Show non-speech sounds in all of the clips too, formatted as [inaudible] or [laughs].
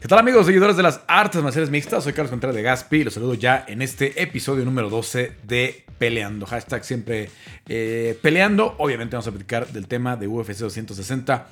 ¿Qué tal amigos, seguidores de las artes marciales mixtas? Soy Carlos Contreras de Gaspi y los saludo ya en este episodio número 12 de Peleando. Hashtag siempre eh, peleando. Obviamente vamos a platicar del tema de UFC 260,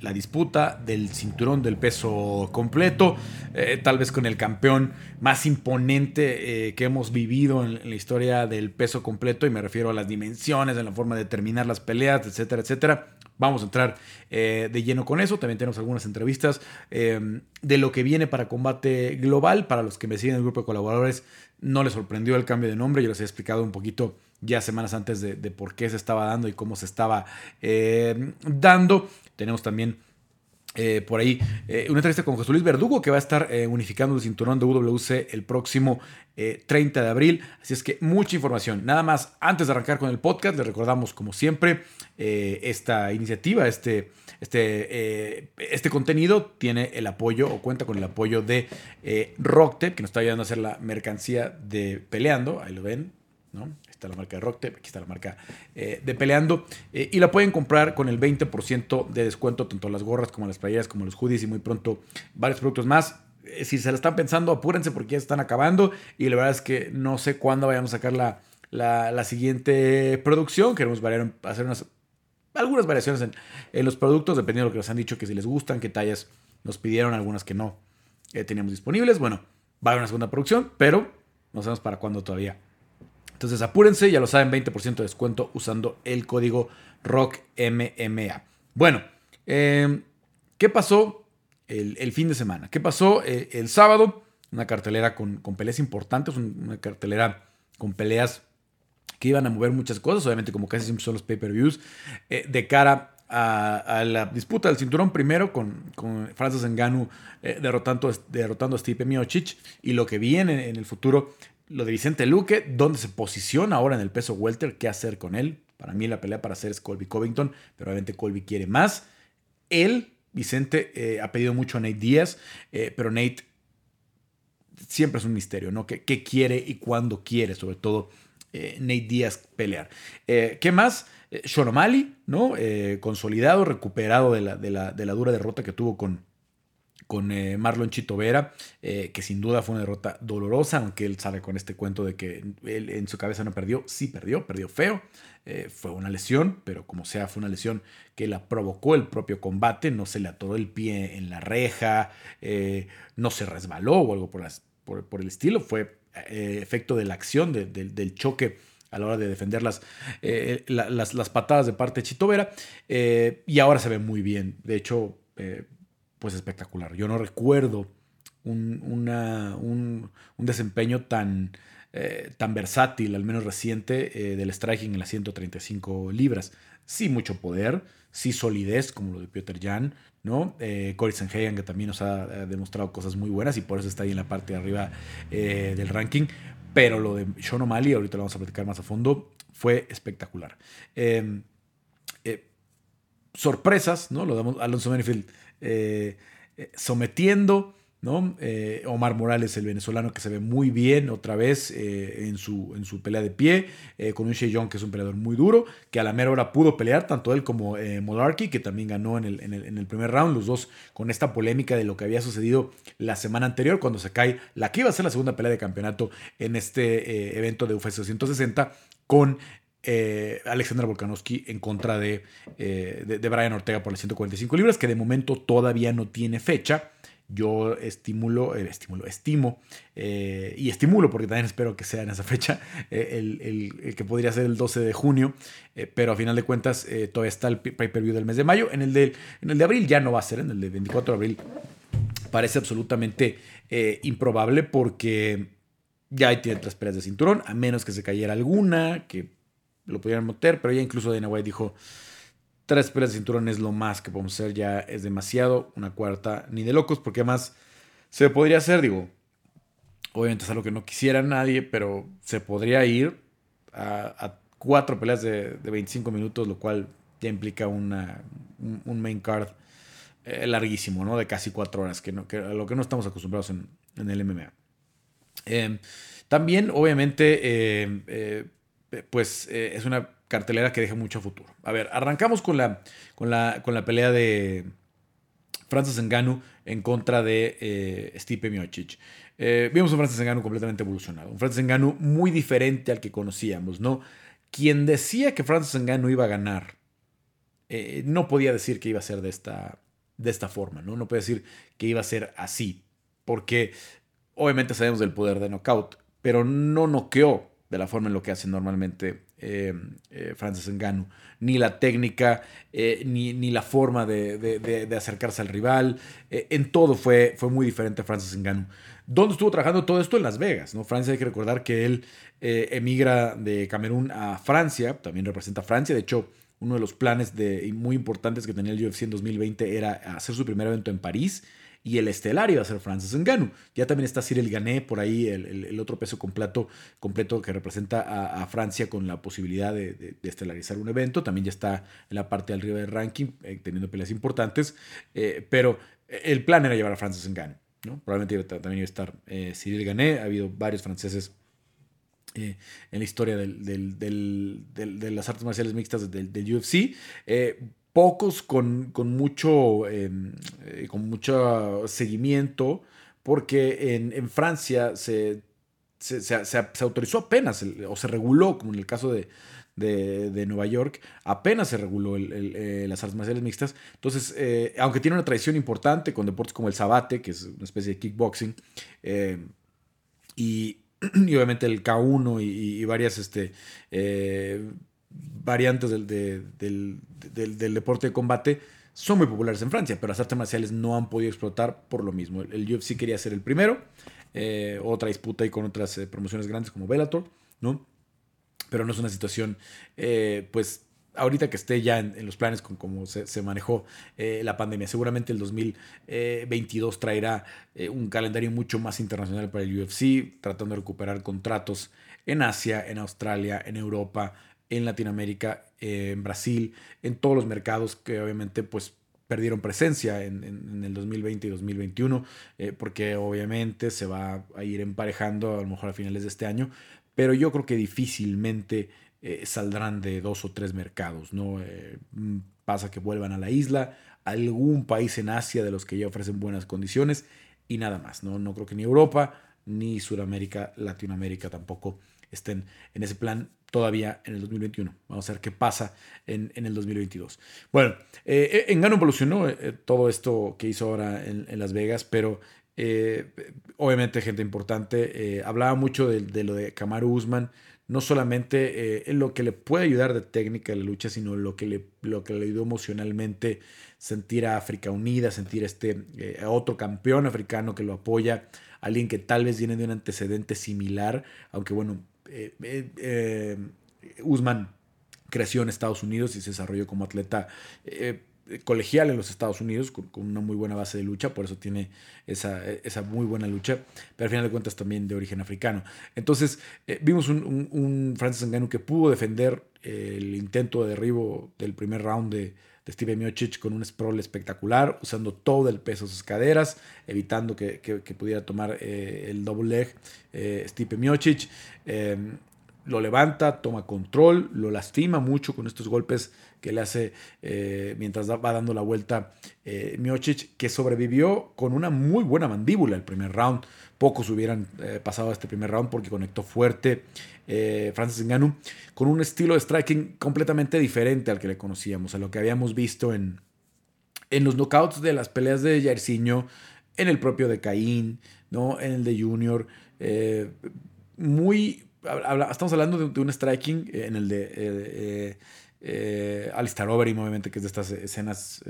la disputa del cinturón del peso completo, eh, tal vez con el campeón más imponente eh, que hemos vivido en, la historia del peso completo y me refiero a las dimensiones, en la forma de terminar las peleas, etcétera, etcétera. Vamos a entrar eh, de lleno con eso. También tenemos algunas entrevistas eh, de lo que viene para combate global. Para los que me siguen en el grupo de colaboradores, no les sorprendió el cambio de nombre. Yo les he explicado un poquito ya semanas antes de, por qué se estaba dando y cómo se estaba eh, dando. Tenemos también eh, por ahí eh, una entrevista con José Luis Verdugo que va a estar eh, unificando el cinturón de WC el próximo 30 de abril. Así es que mucha información. Nada más, antes de arrancar con el podcast, les recordamos como siempre esta iniciativa, este, este, este contenido tiene el apoyo o cuenta con el apoyo de Rocktep que nos está ayudando a hacer la mercancía de Peleando. Ahí lo ven, ¿no? Está la marca de Rocktep, aquí está la marca eh, de Peleando. Eh, y la pueden comprar con el 20% de descuento, tanto las gorras como las playeras, como los hoodies y muy pronto varios productos más. Eh, si se la están pensando, apúrense porque ya están acabando. Y la verdad es que no sé cuándo vayamos a sacar la, la, siguiente producción. Queremos variar, hacer unas, algunas variaciones en, los productos, dependiendo de lo que nos han dicho, que si les gustan, qué tallas nos pidieron, algunas que no teníamos disponibles. Bueno, va a haber una segunda producción, pero no sabemos para cuándo todavía. Entonces apúrense, ya lo saben, 20% de descuento usando el código ROCKMMA. Bueno, em, ¿qué pasó el, fin de semana? ¿Qué pasó eh, el sábado? Una cartelera con, peleas importantes, una cartelera con peleas que iban a mover muchas cosas, obviamente como casi siempre son los pay-per-views, eh, de cara a, la disputa del cinturón primero con, con Francis Ngannou eh, derrotando, derrotando a Stipe Miocic y lo que viene en el futuro lo de Vicente Luque, dónde se posiciona ahora en el peso welter, qué hacer con él. Para mí la pelea para hacer es Colby Covington, pero obviamente Colby quiere más. Él, Vicente, eh, ha pedido mucho a Nate Díaz, eh, pero Nate siempre es un misterio, ¿no? ¿Qué, quiere y cuándo quiere, sobre todo eh, Nate Díaz pelear? ¿Qué más? Sean O'Malley, ¿no? consolidado, recuperado de la, de la dura derrota que tuvo con, con eh, Marlon Chito Vera, eh, que sin duda fue una derrota dolorosa, aunque él sabe con este cuento de que él en su cabeza no perdió, sí perdió, perdió feo, eh, fue una lesión, pero como sea, fue una lesión que la provocó el propio combate, no se le atoró el pie en la reja, no se resbaló o algo por, las, por, el estilo, fue efecto de la acción, del choque a la hora de defender las, las, las, patadas de parte de Chito Vera, y ahora se ve muy bien, de hecho pues espectacular. Yo no recuerdo un, un, desempeño tan, eh, tan versátil, al menos reciente, eh, del striking en las 135 libras. Sí, mucho poder, sí solidez, como lo de Peter Jan, ¿no? Eh, Corey que también nos ha, demostrado cosas muy buenas y por eso está ahí en la parte de arriba eh, del ranking. Pero lo de Sean O'Malley, ahorita lo vamos a platicar más a fondo, fue espectacular. Em, sorpresas, ¿no? Lo damos Alonso Manifield eh, eh, sometiendo. ¿no? Eh, Omar Morales, el venezolano que se ve muy bien otra vez en, su, en su pelea de pie, con un Young que es un peleador muy duro, que a la mera hora pudo pelear, tanto él como Molarky, que también ganó en el, en, el, primer round, los dos con esta polémica de lo que había sucedido la semana anterior, cuando se cae la que iba a ser la segunda pelea de campeonato en este evento de UFC 260 con eh, Volkanovski en contra de, eh, de, Brian Ortega por las 145 libras, que de momento todavía no tiene fecha. Yo estimulo, eh, estimulo estimo y estimulo, porque también espero que sea en esa fecha, [laughs] el, que podría ser el 12 de junio, pero a final de cuentas todavía está el pay-per-view del mes de mayo. En el de, en el de abril ya no va a ser, en el de 24 de abril parece absolutamente improbable porque ya tiene tres peleas de cinturón, a menos que se cayera alguna, que lo pudieran meter, pero ya incluso Dana White dijo, tres peleas de cinturón es lo más que podemos hacer, ya es demasiado, una cuarta ni de locos, porque además se podría hacer, digo, obviamente es algo que no quisiera nadie, pero se podría ir a, cuatro peleas de, 25 minutos, lo cual ya implica una, un, main card eh, larguísimo, ¿no? De casi cuatro horas, que, no, que a lo que no estamos acostumbrados en, el MMA. Em, también, obviamente, eh, pues eh, es una cartelera que deja mucho futuro. A ver, arrancamos con la, con la, con la pelea de Francis Ngannou en contra de eh, Stipe Miocic. Eh, vimos un Francis Ngannou completamente evolucionado, un Francis Ngannou muy diferente al que conocíamos, ¿no? Quien decía que Francis Ngannou iba a ganar, eh, no podía decir que iba a ser de esta, de esta forma, ¿no? No puede decir que iba a ser así, porque obviamente sabemos del poder de knockout, pero no noqueó de la forma en lo que hace normalmente eh, eh, Francis Ngannou. Ni la técnica, eh, ni, ni, la forma de, acercarse al rival. en todo fue, fue muy diferente a Francis Ngannou. ¿Dónde estuvo trabajando todo esto? En Las Vegas. ¿no? Francia, hay que recordar que él emigra de Camerún a Francia, también representa a Francia. De hecho, uno de los planes de, muy importantes que tenía el UFC en 2020 era hacer su primer evento en París y el estelar iba a ser Francis Ngannou. Ya también está Cyril Gané por ahí, el, otro peso completo, completo que representa a, Francia con la posibilidad de, estelarizar un evento. También ya está en la parte de arriba del ranking, eh, teniendo peleas importantes. Eh, pero el plan era llevar a Francis Ngannou. ¿no? Probablemente también iba a estar eh, Cyril Gané. Ha habido varios franceses en la historia de las artes marciales mixtas del, del UFC pocos con, mucho, em, eh, con mucho seguimiento, porque en, Francia se, se, autorizó apenas, o se reguló, como en el caso de, Nueva York, apenas se reguló eh, las artes marciales mixtas. Entonces, eh, aunque tiene una tradición importante con deportes como el sabate, que es una especie de kickboxing, [clears throat] y, obviamente el K1 y, varias este, variantes del, del, deporte de combate son muy populares en Francia, pero las artes marciales no han podido explotar por lo mismo. El, UFC quería ser el primero, eh, otra disputa y con otras eh, promociones grandes como Bellator, ¿no? Pero no es una situación, eh, pues, ahorita que esté ya en, los planes con cómo se, manejó la pandemia. Seguramente el 2022 traerá un calendario mucho más internacional para el UFC, tratando de recuperar contratos en Asia, en Australia, en Europa, en Latinoamérica, en Brasil, en todos los mercados que obviamente pues perdieron presencia en, el 2020 y 2021, eh, porque obviamente se va a ir emparejando a lo mejor a finales de este año, pero yo creo que difícilmente eh, saldrán de dos o tres mercados, ¿no? Eh, pasa que vuelvan a la isla, algún país en Asia de los que ya ofrecen buenas condiciones y nada más, ¿no? No creo que ni Europa, ni Sudamérica, Latinoamérica tampoco estén en ese plan todavía en el 2021. Vamos a ver qué pasa en, el 2022. Bueno, eh, eh, en Gano evolucionó eh, todo esto que hizo ahora en, Las Vegas, pero obviamente gente importante. hablaba mucho de, lo de Kamaru Usman, no solamente en lo que le puede ayudar de técnica en la lucha, sino lo que le, lo que le ayudó emocionalmente sentir a África unida, sentir este, a otro campeón africano que lo apoya, alguien que tal vez viene de un antecedente similar, aunque bueno, eh, eh, eh, Usman creció en Estados Unidos y se desarrolló como atleta colegial en los Estados Unidos con, una muy buena base de lucha, por eso tiene esa, esa, muy buena lucha, pero al final de cuentas también de origen africano. Entonces vimos un, un, Francis Ngannou que pudo defender el intento de derribo del primer round de, de Steve Miocic con un sprawl espectacular, usando todo el peso de sus caderas, evitando que, pudiera tomar eh, el double leg eh, Steve Miocic. Eh, lo levanta, toma control, lo lastima mucho con estos golpes que le hace mientras va dando la vuelta Miocic, que sobrevivió con una muy buena mandíbula el primer round. Pocos hubieran pasado a este primer round porque conectó fuerte, eh, Francis Ngannou, con un estilo de striking completamente diferente al que le conocíamos, a lo que habíamos visto en, en los knockouts de las peleas de Jairzinho, en el propio de Caín, ¿no? en el de Junior. Eh, muy. estamos hablando de, un striking en el de. Eh, eh Alistair obviamente, que es de estas escenas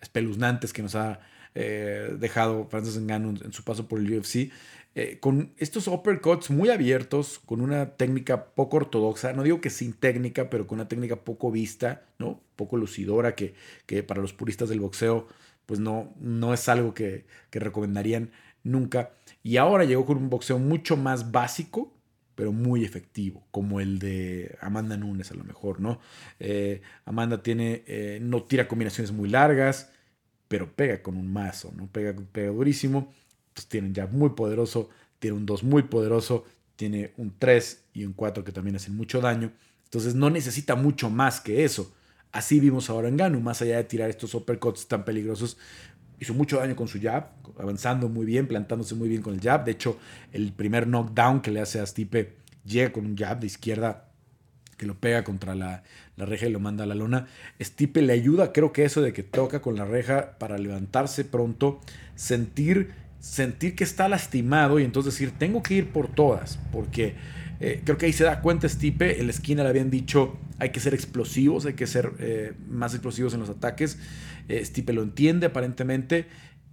espeluznantes que nos ha dejado Francis Ngannou en su paso por el UFC. Eh, con estos uppercuts muy abiertos, con una técnica poco ortodoxa, no digo que sin técnica, pero con una técnica poco vista, ¿no? poco lucidora, que, que para los puristas del boxeo, pues no, no es algo que, que recomendarían nunca. Y ahora llegó con un boxeo mucho más básico, pero muy efectivo, como el de Amanda Nunes a lo mejor, ¿no? Eh, Amanda tiene, eh, no tira combinaciones muy largas, pero pega con un mazo, ¿no? Pega, pega durísimo pues tienen ya muy poderoso, tiene un 2 muy poderoso, tiene un 3 y un 4 que también hacen mucho daño. Entonces no necesita mucho más que eso. Así vimos ahora en Ganu, más allá de tirar estos uppercuts tan peligrosos, hizo mucho daño con su jab, avanzando muy bien, plantándose muy bien con el jab. De hecho, el primer knockdown que le hace a Stipe llega con un jab de izquierda que lo pega contra la, reja y lo manda a la lona. Stipe le ayuda, creo que eso de que toca con la reja para levantarse pronto, sentir, sentir que está lastimado y entonces decir, tengo que ir por todas, porque eh, creo que ahí se da cuenta Stipe, en la esquina le habían dicho, hay que ser explosivos, hay que ser eh, más explosivos en los ataques. Eh, Stipe lo entiende aparentemente,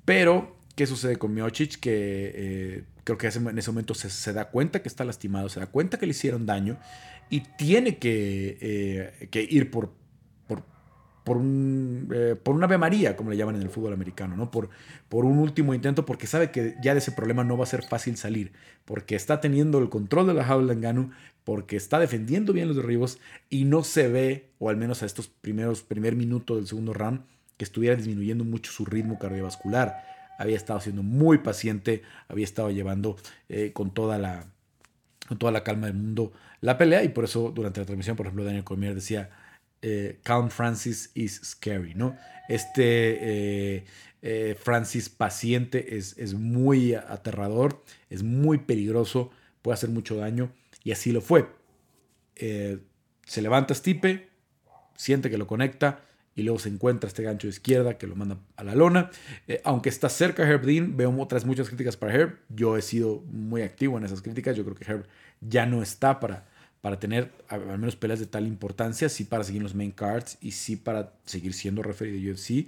pero ¿qué sucede con Miocic? Que creo que en ese momento se, da cuenta que está lastimado, se da cuenta que le hicieron daño y tiene que, ir por, por, un, eh, una Ave María, como le llaman en el fútbol americano, ¿no? Por, un último intento, porque sabe que ya de ese problema no va a ser fácil salir, porque está teniendo el control de la jaula Engano, porque está defendiendo bien los derribos y no se ve, o al menos a estos primeros primer minuto del segundo round, que estuviera disminuyendo mucho su ritmo cardiovascular. Había estado siendo muy paciente, había estado llevando eh, con toda la con toda la calma del mundo la pelea y por eso durante la transmisión, por ejemplo, Daniel Cormier decía, eh, Count Francis is scary, ¿no? Este eh, eh, Francis paciente es, es, muy aterrador, es muy peligroso, puede hacer mucho daño y así lo fue. se levanta Stipe, siente que lo conecta y luego se encuentra este gancho de izquierda que lo manda a la lona. aunque está cerca Herb Dean, veo otras muchas críticas para Herb. Yo he sido muy activo en esas críticas. Yo creo que Herb ya no está para para tener al menos peleas de tal importancia, sí para seguir los main cards y sí para seguir siendo referee de UFC,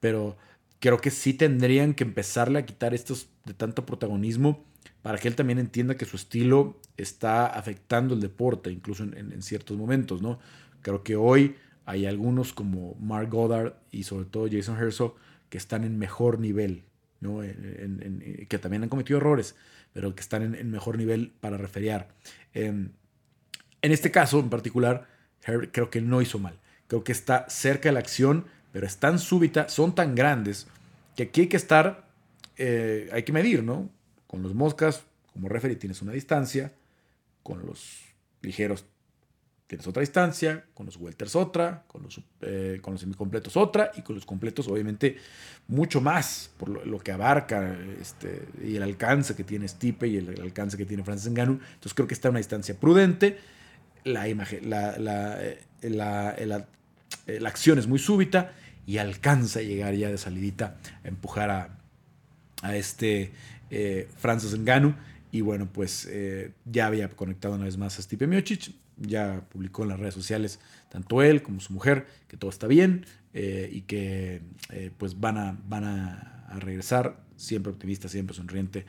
pero creo que sí tendrían que empezarle a quitar estos de tanto protagonismo para que él también entienda que su estilo está afectando el deporte, incluso en, ciertos momentos, ¿no? Creo que hoy hay algunos como Mark Goddard y sobre todo Jason Herzog que están en mejor nivel, ¿no? que también han cometido errores, pero que están en, mejor nivel para referiar. Em, en este caso en particular, creo que no hizo mal. Creo que está cerca de la acción, pero es tan súbita, son tan grandes, que aquí hay que estar, eh, hay que medir, ¿no? Con los moscas, como referee tienes una distancia, con los ligeros tienes otra distancia, con los welters otra, con los, eh, con los semicompletos otra, y con los completos obviamente mucho más, por lo, que abarca este, y el alcance que tiene Stipe y el, alcance que tiene Francis Ngannou. Entonces creo que está en una distancia prudente la, imagen, la, la, eh, eh, la, acción es muy súbita y alcanza a llegar ya de salidita a empujar a, a este Francis Ngannou. Y bueno, pues ya había conectado una vez más a Stipe Miocic, ya publicó en las redes sociales, tanto él como su mujer, que todo está bien y que pues van a, van a, regresar, siempre optimista, siempre sonriente.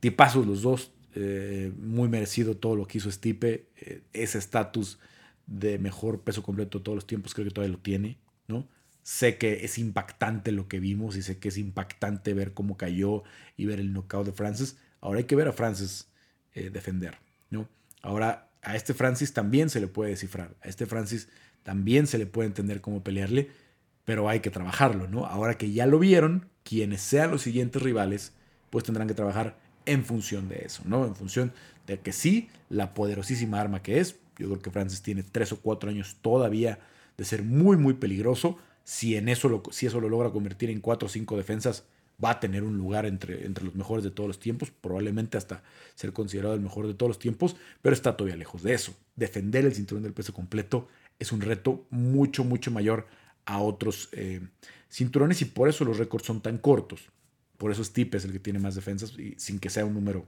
Tipazos los dos, eh, muy merecido todo lo que hizo Stipe. Eh, ese estatus de mejor peso completo de todos los tiempos creo que todavía lo tiene, ¿no? Sé que es impactante lo que vimos y sé que es impactante ver cómo cayó y ver el knockout de Francis. Ahora hay que ver a Francis eh, defender, ¿no? Ahora a este Francis también se le puede descifrar, a este Francis también se le puede entender cómo pelearle, pero hay que trabajarlo, ¿no? Ahora que ya lo vieron, quienes sean los siguientes rivales, pues tendrán que trabajar en función de eso, ¿no? En función de que sí, la poderosísima arma que es, yo creo que Francis tiene tres o cuatro años todavía de ser muy, muy peligroso. Si, en eso si eso lo logra convertir en cuatro o cinco defensas, va a tener un lugar entre, entre los mejores de todos los tiempos, probablemente hasta ser considerado el mejor de todos los tiempos, pero está todavía lejos de eso. Defender el cinturón del peso completo es un reto mucho, mucho mayor a otros eh, cinturones y por eso los récords son tan cortos. Por eso Stipe es el que tiene más defensas y sin que sea un número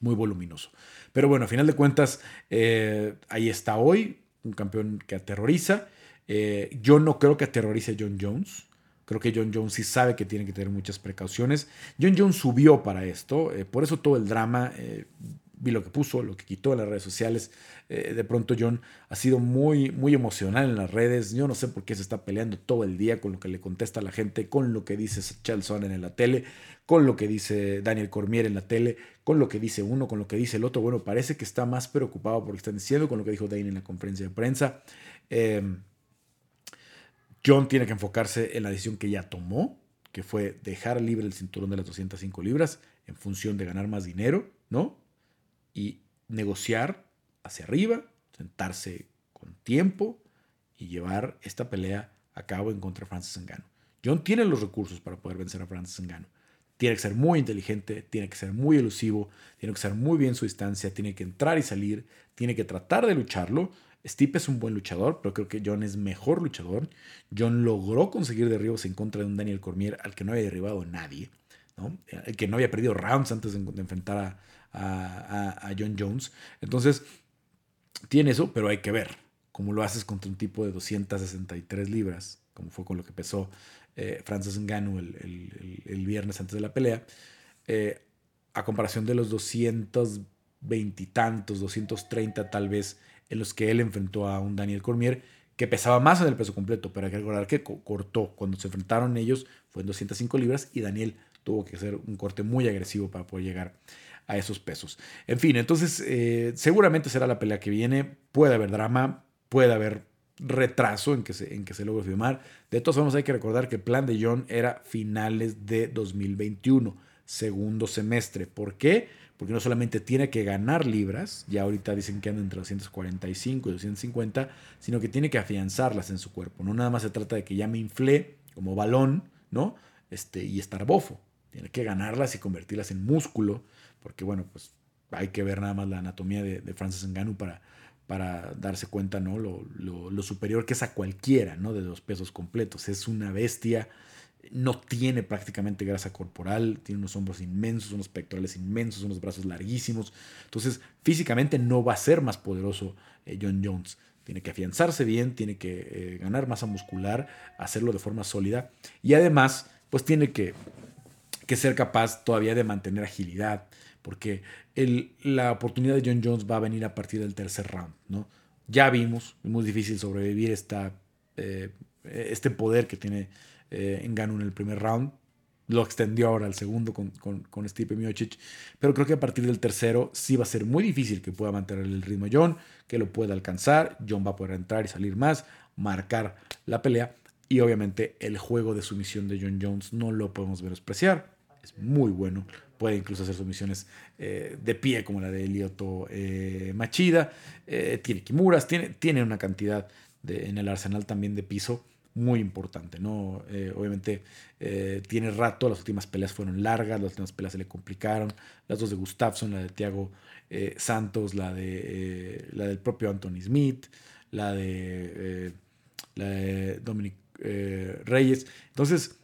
muy voluminoso. Pero bueno, a final de cuentas, eh, ahí está hoy, un campeón que aterroriza. Eh, yo no creo que aterrorice a John Jones. Creo que John Jones sí sabe que tiene que tener muchas precauciones. John Jones subió para esto, eh, por eso todo el drama vi lo que puso, lo que quitó en las redes sociales. Eh, de pronto John ha sido muy, muy emocional en las redes. Yo no sé por qué se está peleando todo el día con lo que le contesta la gente, con lo que dice Chelson en la tele, con lo que dice Daniel Cormier en la tele, con lo que dice uno, con lo que dice el otro. Bueno, parece que está más preocupado por lo que están diciendo, con lo que dijo Dane en la conferencia de prensa. John tiene que enfocarse en la decisión que ya tomó, que fue dejar libre el cinturón de las 205 libras en función de ganar más dinero, ¿no? y negociar hacia arriba, sentarse con tiempo y llevar esta pelea a cabo en contra de Francis Ngannou. John tiene los recursos para poder vencer a Francis Ngannou. Tiene que ser muy inteligente, tiene que ser muy elusivo, tiene que ser muy bien su distancia, tiene que entrar y salir, tiene que tratar de lucharlo. Stipe es un buen luchador, pero creo que John es mejor luchador. John logró conseguir derribos en contra de un Daniel Cormier al que no había derribado nadie, ¿no? el que no había perdido rounds antes de, enfrentar a, a John Jones. Entonces, tiene eso, pero hay que ver cómo lo haces contra un tipo de 263 libras, como fue con lo que pesó eh, Francis Ngannou el, viernes antes de la pelea, eh, a comparación de los 220 y tantos, 230 tal vez, en los que él enfrentó a un Daniel Cormier, que pesaba más en el peso completo, pero hay que recordar que cortó. Cuando se enfrentaron ellos fue en 205 libras y Daniel tuvo que hacer un corte muy agresivo para poder llegar a esos pesos. En fin, entonces eh, seguramente será la pelea que viene. Puede haber drama, puede haber retraso en que, se, en que se logre firmar. De todas formas, hay que recordar que el plan de John era finales de 2021, segundo semestre. ¿Por qué? Porque no solamente tiene que ganar libras, ya ahorita dicen que anda entre 245 y 250, sino que tiene que afianzarlas en su cuerpo. No nada más se trata de que ya me inflé como balón, ¿no? Este, y estar bofo. Tiene que ganarlas y convertirlas en músculo, porque bueno, pues hay que ver nada más la anatomía de, Francis Ngannou para, para darse cuenta, ¿no? Lo, superior que es a cualquiera, ¿no? De los pesos completos. Es una bestia, no tiene prácticamente grasa corporal, tiene unos hombros inmensos, unos pectorales inmensos, unos brazos larguísimos. Entonces, físicamente no va a ser más poderoso eh, John Jones. Tiene que afianzarse bien, tiene que eh, ganar masa muscular, hacerlo de forma sólida y además, pues tiene que, que ser capaz todavía de mantener agilidad, porque la oportunidad de John Jones va a venir a partir del tercer round. ¿no? Ya vimos, es muy difícil sobrevivir esta, eh, este poder que tiene eh, en en el primer round. Lo extendió ahora al segundo con, con, con. Pero creo que a partir del tercero sí va a ser muy difícil que pueda mantener el ritmo John, que lo pueda alcanzar. John va a poder entrar y salir más, marcar la pelea. Y obviamente el juego de sumisión de John Jones no lo podemos despreciar. Es muy bueno puede incluso hacer sumisiones eh, de pie como la de Lioto eh, Machida, tiene Kimuras, tiene, tiene una cantidad en el arsenal también de piso muy importante, ¿no? obviamente tiene rato, las últimas peleas fueron largas, las últimas peleas se le complicaron, las dos de Gustafsson, la de Thiago Santos, la, de, la del propio Anthony Smith, la de, la de Dominic Reyes, entonces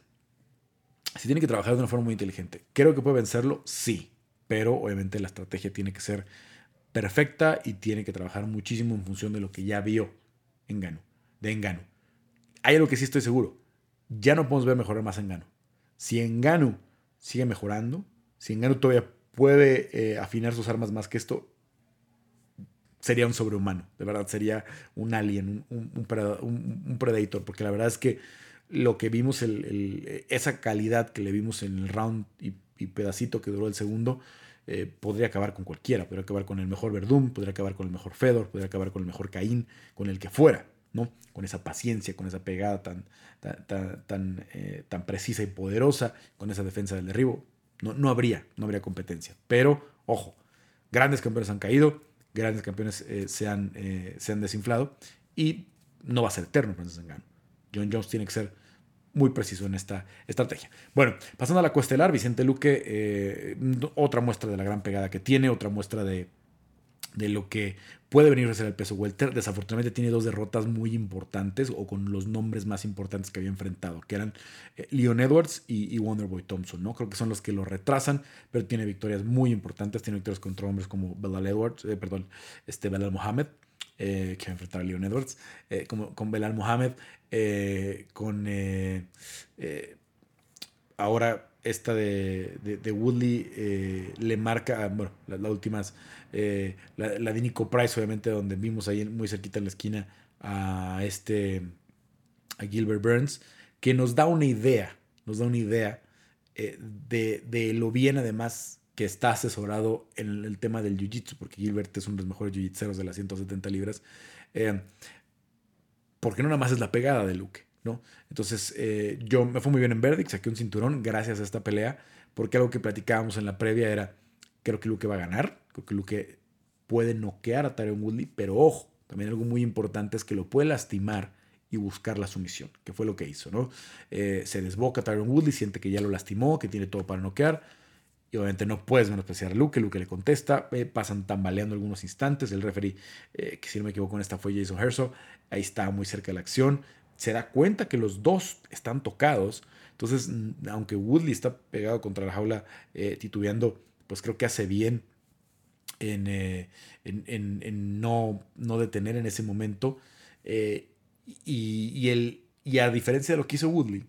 si tiene que trabajar de una forma muy inteligente. ¿Creo que puede vencerlo? Sí. Pero obviamente la estrategia tiene que ser perfecta y tiene que trabajar muchísimo en función de lo que ya vio en Gano, de Engano. Hay algo que sí estoy seguro. Ya no podemos ver mejorar más Engano. Si Engano sigue mejorando, si Engano todavía puede eh, afinar sus armas más que esto, sería un sobrehumano. De verdad, sería un alien, un, predator. Porque la verdad es que lo que vimos, esa calidad que le vimos en el round y, pedacito que duró el segundo, eh, podría acabar con cualquiera. Podría acabar con el mejor Verdún, podría acabar con el mejor Fedor, podría acabar con el mejor Caín, con el que fuera, ¿no? Con esa paciencia, con esa pegada tan, tan, tan, eh, tan precisa y poderosa, con esa defensa del derribo. No, no habría, no habría competencia. Pero, ojo, grandes campeones han caído, grandes campeones eh, se, han, se han desinflado y no va a ser eterno Francis Ngannou. John Jones tiene que ser muy preciso en esta estrategia. Bueno, pasando a la cuestelar, Vicente Luque, eh, otra muestra de la gran pegada que tiene, otra muestra de, de lo que puede venir a ser el peso welter. Desafortunadamente tiene dos derrotas muy importantes o con los nombres más importantes que había enfrentado, que eran eh, Leon Edwards y, Wonderboy Thompson, ¿no? Creo que son los que lo retrasan, pero tiene victorias muy importantes, tiene victorias contra hombres como Belal Edwards, eh, perdón, este Belal Mohamed, que va a enfrentar a Leon Edwards, con Belal Mohamed, eh, con eh, eh, ahora esta de, de, Woodley le marca, bueno, las la últimas, la, la, de Nico Price, obviamente, donde vimos ahí muy cerquita en la esquina a este, a Gilbert Burns, que nos da una idea, nos da una idea de, de, lo bien además que está asesorado en el, tema del jiu-jitsu, porque Gilbert es uno de los mejores jiu-jitseros de las 170 libras porque no nada más es la pegada de Luke, Entonces, eh, yo me fue muy bien en Verdict, saqué un cinturón gracias a esta pelea, porque algo que platicábamos en la previa era, creo que Luke va a ganar, creo que Luke puede noquear a Tyron Woodley, pero ojo, también algo muy importante es que lo puede lastimar y buscar la sumisión, que fue lo que hizo, ¿no? Eh, se desboca Tyron Woodley, siente que ya lo lastimó, que tiene todo para noquear. Y obviamente no puedes menospreciar a Luke. Luke le contesta. Eh, pasan tambaleando algunos instantes. El referee, que si no me equivoco, en esta fue Jason Herzog. Ahí está muy cerca de la acción. Se da cuenta que los dos están tocados. Entonces, aunque Woodley está pegado contra la jaula, titubeando, pues creo que hace bien en, en, no, no, detener en ese momento. y, y, el, y a diferencia de lo que hizo Woodley,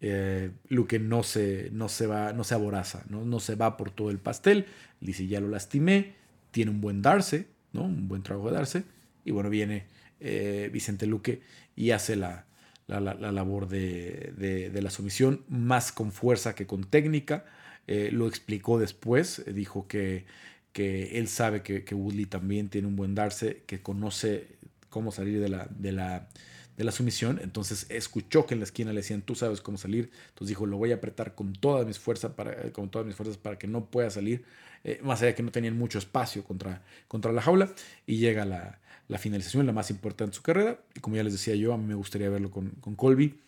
eh, Luke no se, no se va, no se aboraza, ¿no? no se va por todo el pastel. Dice, ya lo lastimé, tiene un buen darse, ¿no? Un buen trabajo de darse. Y bueno, viene eh, Vicente Luque y hace la, la, labor de, de, la sumisión, más con fuerza que con técnica. Eh, lo explicó después, dijo que, que él sabe que, que Woodley también tiene un buen darse, que conoce cómo salir de la, de la, de la sumisión. Entonces escuchó que en la esquina le decían, tú sabes cómo salir. Entonces dijo, lo voy a apretar con todas mis fuerzas para, eh, con todas mis fuerzas para que no pueda salir. Eh, más allá de que no tenían mucho espacio contra, contra la jaula. Y llega la, la, finalización, la más importante de su carrera. Y como ya les decía yo, a mí me gustaría verlo con, con Colby.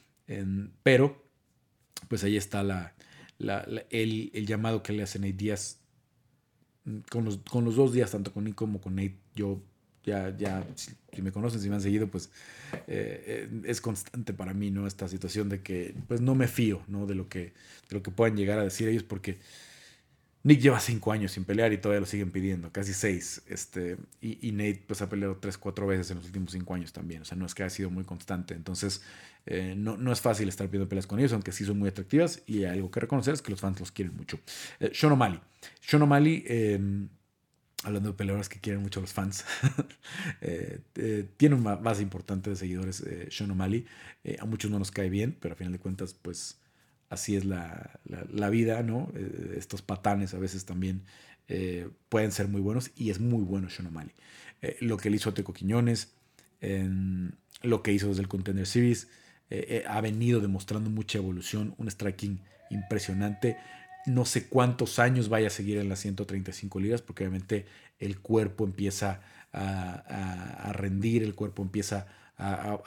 pero, pues ahí está la, el, el, llamado que le hace Nate Díaz. Con los, con los dos días, tanto con Nick como con Nate, yo ya, ya, si me conocen, si me han seguido, pues eh, eh, es constante para mí, ¿no? Esta situación de que, pues no me fío, ¿no? De lo que, de lo que puedan llegar a decir ellos, porque Nick lleva cinco años sin pelear y todavía lo siguen pidiendo, casi seis. Este, y, Nate, pues ha peleado tres, cuatro veces en los últimos cinco años también, o sea, no es que ha sido muy constante. Entonces, eh, no, no, es fácil estar pidiendo peleas con ellos, aunque sí son muy atractivas y algo que reconocer es que los fans los quieren mucho. Sean O'Malley. Sean O'Malley em, hablando de peleadores que quieren mucho los fans, [laughs] eh, eh, tiene una base importante de seguidores eh, Sean O'Malley. Eh, a muchos no nos cae bien, pero a final de cuentas, pues así es la, la, vida, ¿no? estos patanes a veces también pueden ser muy buenos y es muy bueno Sean lo que él hizo a Teco Quiñones, lo que hizo desde el Contender Series, ha venido demostrando mucha evolución, un striking impresionante no sé cuántos años vaya a seguir en las 135 libras, porque obviamente el cuerpo empieza a, rendir, el cuerpo empieza a,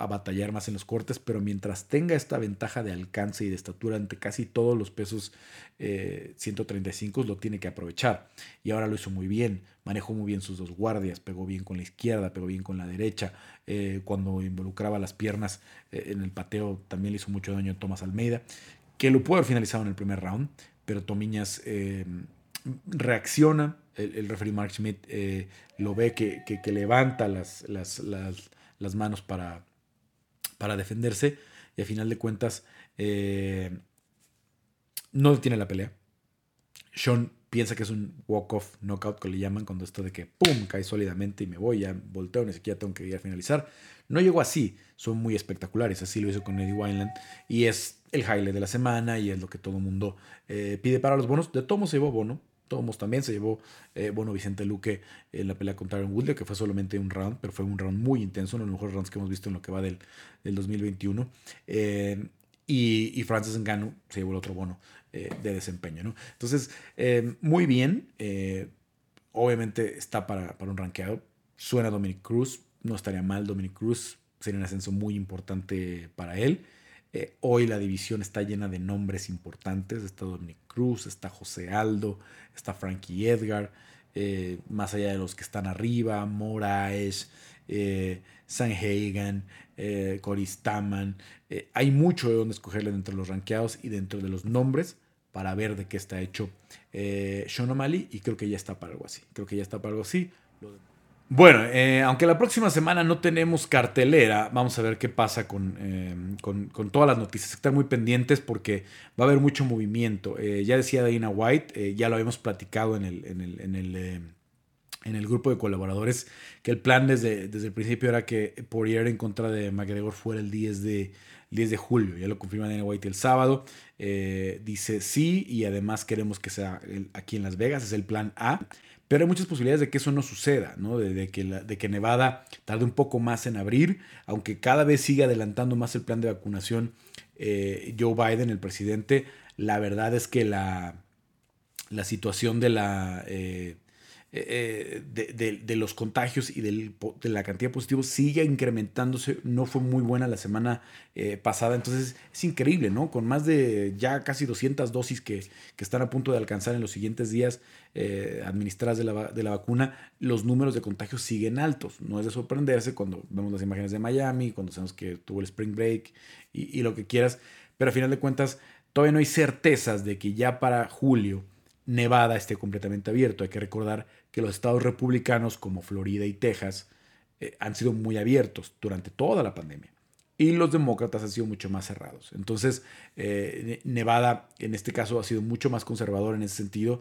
batallar más en los cortes, pero mientras tenga esta ventaja de alcance y de estatura ante casi todos los pesos 135, eh, lo tiene que aprovechar. Y ahora lo hizo muy bien, manejó muy bien sus dos guardias, pegó bien con la izquierda, pegó bien con la derecha, eh, cuando involucraba las piernas eh, en el pateo también le hizo mucho daño a Tomás Almeida, que lo pudo haber finalizado en el primer round, pero Tomiñas reacciona, el, el referee Mark Schmidt lo ve que, levanta las, manos para, para defenderse y a final de cuentas eh, no detiene la pelea. Sean piensa que es un walk-off knockout que le llaman cuando esto de que pum cae sólidamente y me voy, ya volteo, ni siquiera tengo que ir a finalizar. No llegó así, son muy espectaculares, así lo hizo con Eddie Wineland y es el highlight de la semana y es lo que todo el mundo eh, pide para los bonos. De Tomo se llevó bono, Tomos también se llevó eh, bono Vicente Luque en la pelea contra Aaron Woodley, que fue solamente un round, pero fue un round muy intenso, uno de los mejores rounds que hemos visto en lo que va del, del 2021. Eh, y, y, Francis Ngannou se llevó el otro bono de desempeño. ¿no? Entonces, muy bien. obviamente está para, para un rankeado. Suena Dominic Cruz, no estaría mal Dominic Cruz, sería un ascenso muy importante para él. Eh, hoy la división está llena de nombres importantes. Está Dominic Cruz, está José Aldo, está Frankie Edgar. Eh, más allá de los que están arriba, Moraes, eh, Sanhagan, eh, Cory Staman. hay mucho de donde escogerle dentro de los rankeados y dentro de los nombres para ver de qué está hecho Sean O'Malley y creo que ya está para algo así. Creo que ya está para algo así. Bueno, eh, aunque la próxima semana no tenemos cartelera, vamos a ver qué pasa con, eh, todas las noticias. Estar muy pendientes porque va a haber mucho movimiento. Eh, ya decía Dana White, ya lo habíamos platicado en el, en el, en el, en el grupo de colaboradores, que el plan desde, desde el principio era que Poirier en contra de McGregor fuera el 10 de, 10 de julio. Ya lo confirma Dana White el sábado. dice sí y además queremos que sea aquí en Las Vegas, es el plan A. Pero hay muchas posibilidades de que eso no suceda, ¿no? De, que de, que, Nevada tarde un poco más en abrir, aunque cada vez sigue adelantando más el plan de vacunación eh, Joe Biden, el presidente. La verdad es que la, la situación de la, eh, eh, de, los contagios y de la cantidad de positivos sigue incrementándose. No fue muy buena la semana eh, pasada, entonces es increíble, ¿no? Con más de ya casi 200 dosis que, están a punto de alcanzar en los siguientes días eh, administradas de la, de la, vacuna, los números de contagios siguen altos. No es de sorprenderse cuando vemos las imágenes de Miami, cuando sabemos que tuvo el Spring Break y, y lo que quieras, pero a final de cuentas todavía no hay certezas de que ya para julio Nevada esté completamente abierto. Hay que recordar que los estados republicanos como Florida y Texas eh, han sido muy abiertos durante toda la pandemia y los demócratas han sido mucho más cerrados. Entonces, eh, Nevada en este caso ha sido mucho más conservador en ese sentido.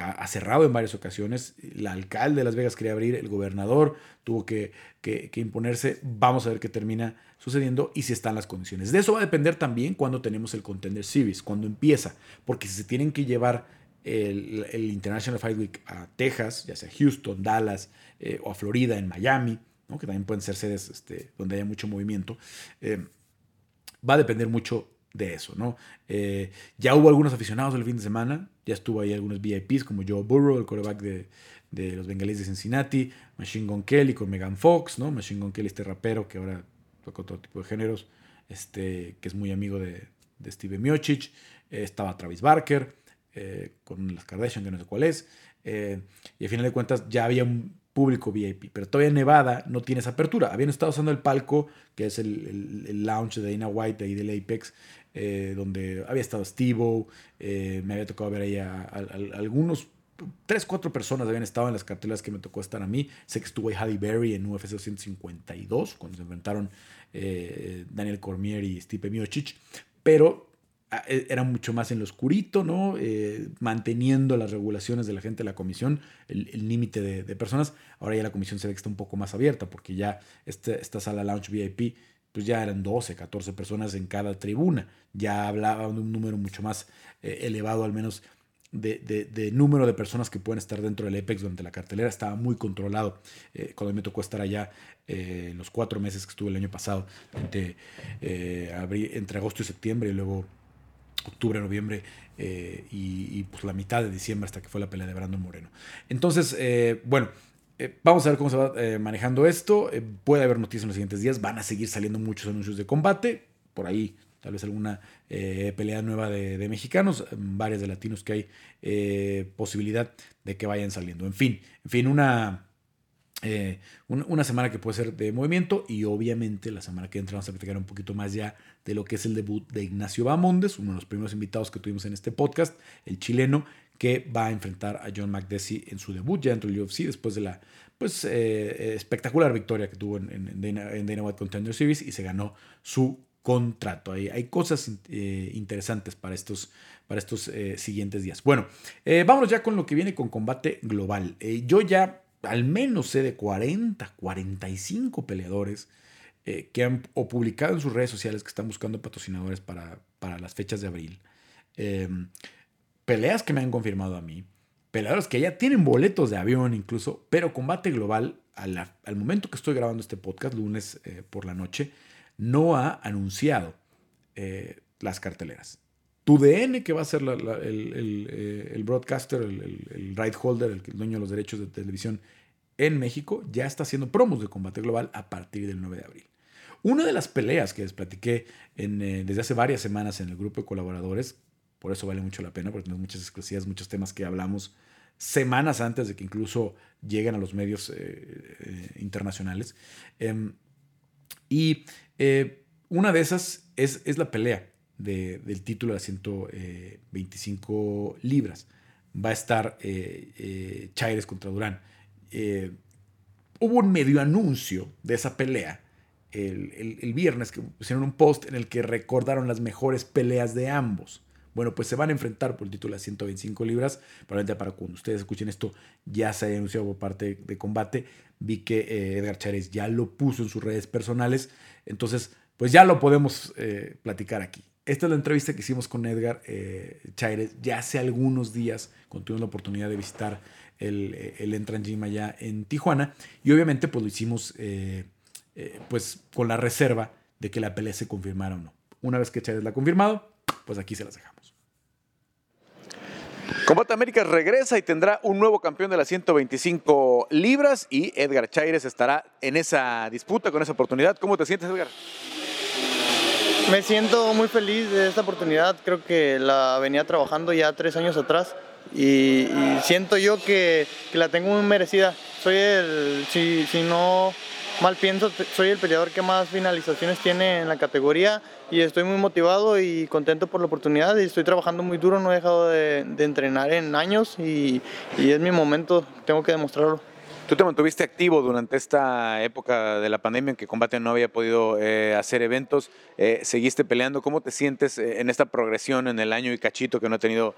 ha cerrado en varias ocasiones. El alcalde de Las Vegas quería abrir, el gobernador tuvo que, que, imponerse. Vamos a ver qué termina sucediendo y si están las condiciones. De eso va a depender también cuando tenemos el Contender Series, cuando empieza, porque si se tienen que llevar el, International Fight Week a Texas, ya sea Houston, Dallas eh, o a Florida, en Miami, que también pueden ser sedes este, donde haya mucho movimiento, eh, va a depender mucho de eso. ¿no? Eh, ya hubo algunos aficionados el fin de semana, ya estuvo ahí algunos VIPs como Joe Burrow, el quarterback de, los bengalíes de Cincinnati, Machine Gun Kelly con Megan Fox. Machine Gun Kelly, este rapero que ahora toca todo tipo de géneros, este, que es muy amigo de, de Steve Miocic, estaba Travis Barker, eh, con las Kardashian, que no sé cuál es. Eh, y al final de cuentas ya había un público VIP, pero todavía Nevada no tiene esa apertura. Habían estado usando el palco, que es el, el, lounge de Dana White, ahí del Apex, eh, donde había estado Steve me había tocado ver ahí a, algunos tres, cuatro personas habían estado en las cartelas que me tocó estar a mí. Sé que estuvo ahí Halle Berry en UFC 252, cuando se enfrentaron Daniel Cormier y Stipe Miocic. Pero era mucho más en lo oscurito, ¿no? Eh, manteniendo las regulaciones de la gente de la comisión, el límite de, personas. Ahora ya la comisión se ve que está un poco más abierta porque ya este, esta sala lounge VIP, pues ya eran 12, 14 personas en cada tribuna. Ya hablaba de un número mucho más eh, elevado, al menos de, número de personas que pueden estar dentro del Apex durante la cartelera. Estaba muy controlado. Eh, cuando me tocó estar allá en los cuatro meses que estuve el año pasado, entre agosto y septiembre y luego octubre, noviembre eh, y, pues la mitad de diciembre hasta que fue la pelea de Brandon Moreno. Entonces, eh, bueno, eh, vamos a ver cómo se va manejando esto. puede haber noticias en los siguientes días. Van a seguir saliendo muchos anuncios de combate. Por ahí, tal vez alguna pelea nueva de, mexicanos, varias de latinos que hay posibilidad de que vayan saliendo. En fin, en fin, una eh, una, semana que puede ser de movimiento y obviamente la semana que entra vamos a platicar un poquito más ya de lo que es el debut de Ignacio Bamondes, uno de los primeros invitados que tuvimos en este podcast, el chileno que va a enfrentar a John McDessie en su debut ya dentro del UFC después de la pues eh, espectacular victoria que tuvo en, en, Dana, White Contender Series y se ganó su contrato. Hay, hay cosas eh, interesantes para estos, para estos siguientes días. Bueno, vámonos ya con lo que viene con combate global. yo ya al menos sé de 40, 45 peleadores eh, que han o publicado en sus redes sociales que están buscando patrocinadores para, para las fechas de abril. Em, peleas que me han confirmado a mí. Peleadores que ya tienen boletos de avión incluso, pero Combate Global, al momento que estoy grabando este podcast, lunes eh, por la noche, no ha anunciado eh, las carteleras. Tu DN, que va a ser eh, el, broadcaster, el, el, right holder, el, dueño de los derechos de televisión en México, ya está haciendo promos de combate global a partir del 9 de abril. Una de las peleas que les platiqué eh, desde hace varias semanas en el grupo de colaboradores, por eso vale mucho la pena, porque tenemos muchas exclusivas, muchos temas que hablamos semanas antes de que incluso lleguen a los medios eh, internacionales. Em, y una de esas es, es la pelea del título de 125 libras. Va a estar eh, eh, contra Durán. Eh, hubo un medio anuncio de esa pelea el, viernes que pusieron un post en el que recordaron las mejores peleas de ambos. Bueno, pues se van a enfrentar por el título de 125 libras. Probablemente para cuando ustedes escuchen esto ya se haya anunciado por parte de combate. Vi que Edgar Chaires ya lo puso en sus redes personales. Entonces, pues ya lo podemos platicar aquí. Esta es la entrevista que hicimos con Edgar eh, Chaires ya hace algunos días, cuando tuvimos la oportunidad de visitar el, el Entran Gym allá en Tijuana. Y obviamente pues lo hicimos eh, eh, pues con la reserva de que la pelea se confirmara o no. Una vez que Chaires la ha confirmado, pues aquí se las dejamos. Combate América regresa y tendrá un nuevo campeón de las 125 libras y Edgar Chaires estará en esa disputa con esa oportunidad. ¿Cómo te sientes, Edgar? Me siento muy feliz de esta oportunidad. Creo que la venía trabajando ya tres años atrás y, siento yo que, la tengo muy merecida. Soy el, si, no mal pienso, soy el peleador que más finalizaciones tiene en la categoría y estoy muy motivado y contento por la oportunidad y estoy trabajando muy duro, no he dejado de, entrenar en años y es mi momento, tengo que demostrarlo. Tú te mantuviste activo durante esta época de la pandemia en que Combate no había podido eh, hacer eventos, eh, seguiste peleando. ¿Cómo te sientes eh, en esta progresión en el año y cachito que no ha tenido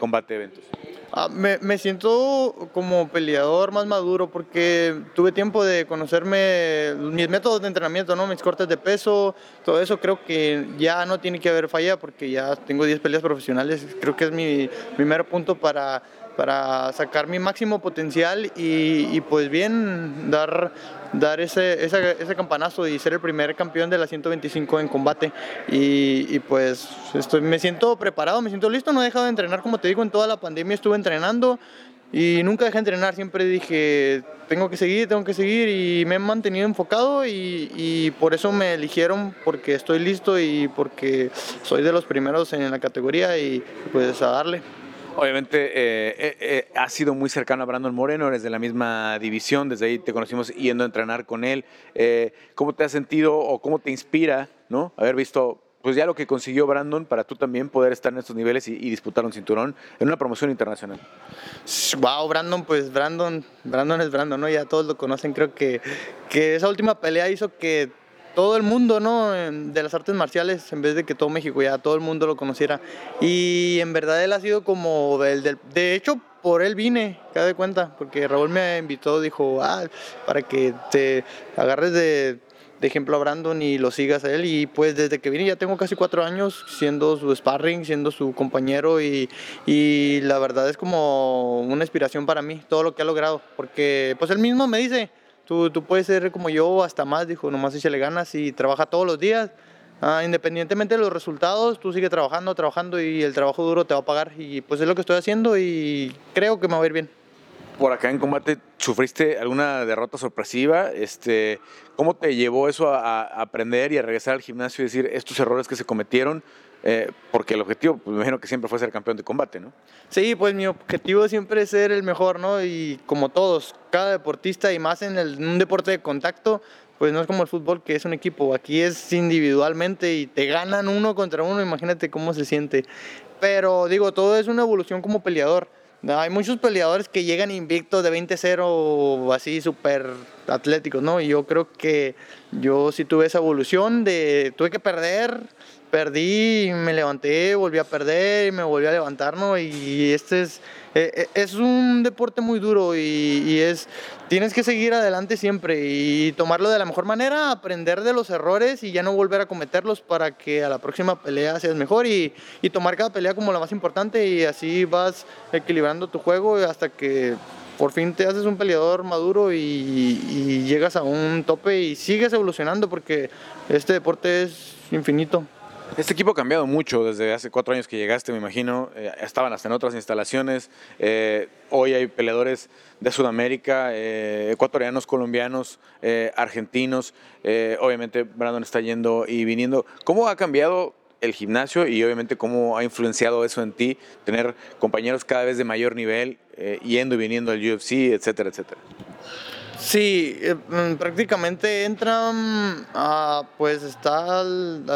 Combate eventos? Ah, me, me, siento como peleador más maduro porque tuve tiempo de conocerme mis métodos de entrenamiento, ¿no? mis cortes de peso, todo eso creo que ya no tiene que haber falla porque ya tengo 10 peleas profesionales. Creo que es mi primer punto para para sacar mi máximo potencial y, pues bien dar, dar ese, ese, campanazo y ser el primer campeón de la 125 en combate. Y, pues estoy, me siento preparado, me siento listo, no he dejado de entrenar, como te digo, en toda la pandemia estuve entrenando. Y nunca dejé de entrenar, siempre dije, tengo que seguir, tengo que seguir y me he mantenido enfocado y, y, por eso me eligieron, porque estoy listo y porque soy de los primeros en la categoría y pues a darle. Obviamente eh, eh, eh, has sido muy cercano a Brandon Moreno, eres de la misma división, desde ahí te conocimos yendo a entrenar con él. ¿Cómo te has sentido o cómo te inspira ¿no? haber visto pues ya lo que consiguió Brandon para tú también poder estar en estos niveles y, disputar un cinturón en una promoción internacional? Wow, Brandon, pues Brandon, Brandon es Brandon, ¿no? Ya todos lo conocen, creo que, que esa última pelea hizo que todo el mundo, ¿no? De las artes marciales, en vez de que todo México ya todo el mundo lo conociera. Y en verdad él ha sido como. De hecho, por él vine, cada de cuenta, porque Raúl me invitó, dijo, ah, para que te agarres de, ejemplo a Brandon y lo sigas a él. Y pues desde que vine ya tengo casi cuatro años siendo su sparring, siendo su compañero y, y la verdad es como una inspiración para mí, todo lo que ha logrado, porque pues él mismo me dice Tú, tú puedes ser como yo hasta más, dijo, nomás échale ganas y trabaja todos los días. Ah, independientemente de los resultados, tú sigue trabajando, trabajando y el trabajo duro te va a pagar. Y pues es lo que estoy haciendo y creo que me va a ir bien. Por acá en combate, ¿sufriste alguna derrota sorpresiva? Este, ¿Cómo te llevó eso a, a aprender y a regresar al gimnasio y decir estos errores que se cometieron? Eh, porque el objetivo, pues, me imagino que siempre fue ser campeón de combate, ¿no? Sí, pues mi objetivo siempre es ser el mejor, ¿no? Y como todos, cada deportista y más en, el, un deporte de contacto, pues no es como el fútbol que es un equipo, aquí es individualmente y te ganan uno contra uno, imagínate cómo se siente. Pero digo, todo es una evolución como peleador. Hay muchos peleadores que llegan invictos de 20-0 así súper atléticos, ¿no? Y yo creo que yo sí tuve esa evolución de tuve que perder perdí, me levanté, volví a perder y me volví a levantar, ¿no? Y este es, eh, eh, es un deporte muy duro y, es, tienes que seguir adelante siempre y tomarlo de la mejor manera, aprender de los errores y ya no volver a cometerlos para que a la próxima pelea seas mejor y, y tomar cada pelea como la más importante y así vas equilibrando tu juego hasta que por fin te haces un peleador maduro y, y, llegas a un tope y sigues evolucionando porque este deporte es infinito. Este equipo ha cambiado mucho desde hace cuatro años que llegaste, me imagino. Eh, estaban hasta en otras instalaciones. Eh, hoy hay peleadores de Sudamérica, eh, ecuatorianos, colombianos, argentinos. obviamente Brandon está yendo y viniendo. ¿Cómo ha cambiado el gimnasio y obviamente cómo ha influenciado eso en ti, tener compañeros cada vez de mayor nivel, yendo y viniendo al UFC, etcétera, etcétera? Sí, eh, mm, prácticamente entran, a, pues está en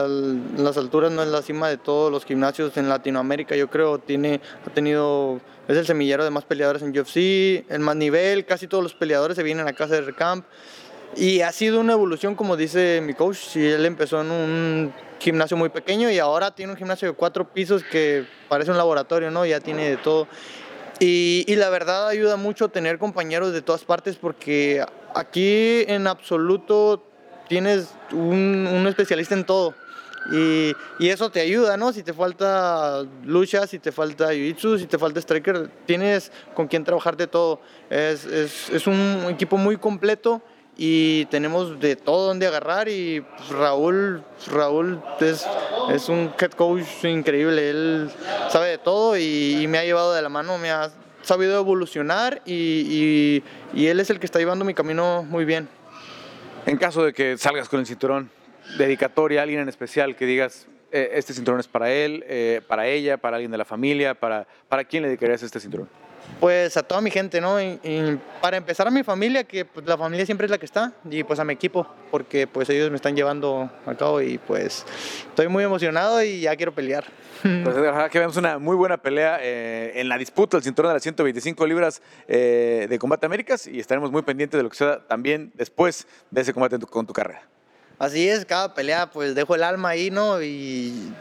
las alturas, no en la cima de todos los gimnasios en Latinoamérica, yo creo, tiene, ha tenido, es el semillero de más peleadores en UFC, el más nivel, casi todos los peleadores se vienen a casa de Recamp. Y ha sido una evolución, como dice mi coach, si él empezó en un gimnasio muy pequeño y ahora tiene un gimnasio de cuatro pisos que parece un laboratorio, ¿no? Ya tiene de todo. Y, la verdad ayuda mucho tener compañeros de todas partes porque aquí en absoluto tienes un, especialista en todo. Y, eso te ayuda, ¿no? Si te falta lucha, si te falta jiu-jitsu, si te falta striker, tienes con quien trabajar de todo. Es, es, es, un equipo muy completo y tenemos de todo donde agarrar y pues, Raúl, Raúl es, es un head coach increíble, él sabe de todo y, me ha llevado de la mano, me ha sabido evolucionar y, y, él es el que está llevando mi camino muy bien. En caso de que salgas con el cinturón, dedicatoria a alguien en especial que digas, eh, este cinturón es para él, eh, para ella, para alguien de la familia, para, ¿para quién le dedicarías este cinturón? Pues a toda mi gente, ¿no? Y, para empezar a mi familia, que pues, la familia siempre es la que está, y pues a mi equipo, porque pues ellos me están llevando a cabo y pues estoy muy emocionado y ya quiero pelear. Pues ojalá que veamos una muy buena pelea eh, en la disputa del cinturón de las 125 libras eh, de Combate Américas y estaremos muy pendientes de lo que suceda también después de ese combate con tu carrera. Así es, cada pelea pues dejo el alma ahí, ¿no? Y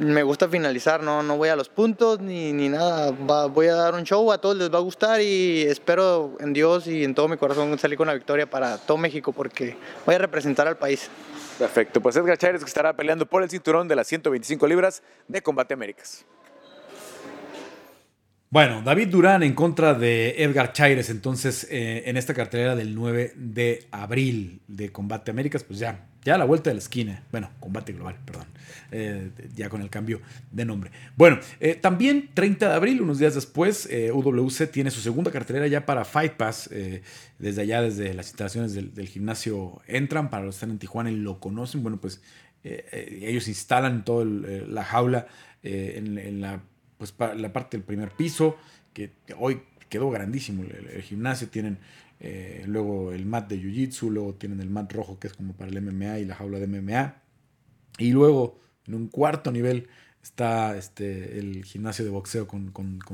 me gusta finalizar, no, no voy a los puntos ni, ni nada. voy a dar un show, a todos les va a gustar y espero en Dios y en todo mi corazón salir con la victoria para todo México porque voy a representar al país. Perfecto, pues Edgar Chávez que estará peleando por el cinturón de las 125 libras de Combate Américas. Bueno, David Durán en contra de Edgar Chaires, entonces eh, en esta cartelera del 9 de abril de Combate Américas, pues ya, ya a la vuelta de la esquina, bueno, Combate Global, perdón, eh, ya con el cambio de nombre. Bueno, eh, también 30 de abril, unos días después, UWC tiene su segunda cartelera ya para Fight Pass, desde allá, desde las instalaciones del, gimnasio entran, para los que están en Tijuana y lo conocen, bueno, pues ellos instalan toda la jaula en la pues la parte del primer piso, que hoy quedó grandísimo el, gimnasio, tienen eh, luego el mat de Jiu-Jitsu, luego tienen el mat rojo que es como para el MMA y la jaula de MMA, y luego en un cuarto nivel está este, el gimnasio de boxeo con,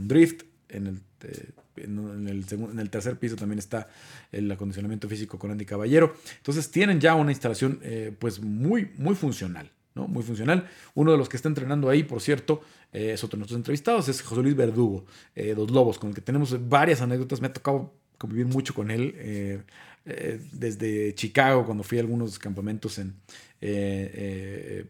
drift, en el, eh, en, el en el tercer piso también está el acondicionamiento físico con Andy Caballero. Entonces tienen ya una instalación eh, pues muy, muy funcional. ¿no? Muy funcional. Uno de los que está entrenando ahí, por cierto, es otro de nuestros entrevistados, es José Luis Verdugo, eh, Dos Lobos, con el que tenemos varias anécdotas. Me ha tocado convivir mucho con él eh, desde Chicago, cuando fui a algunos campamentos en, de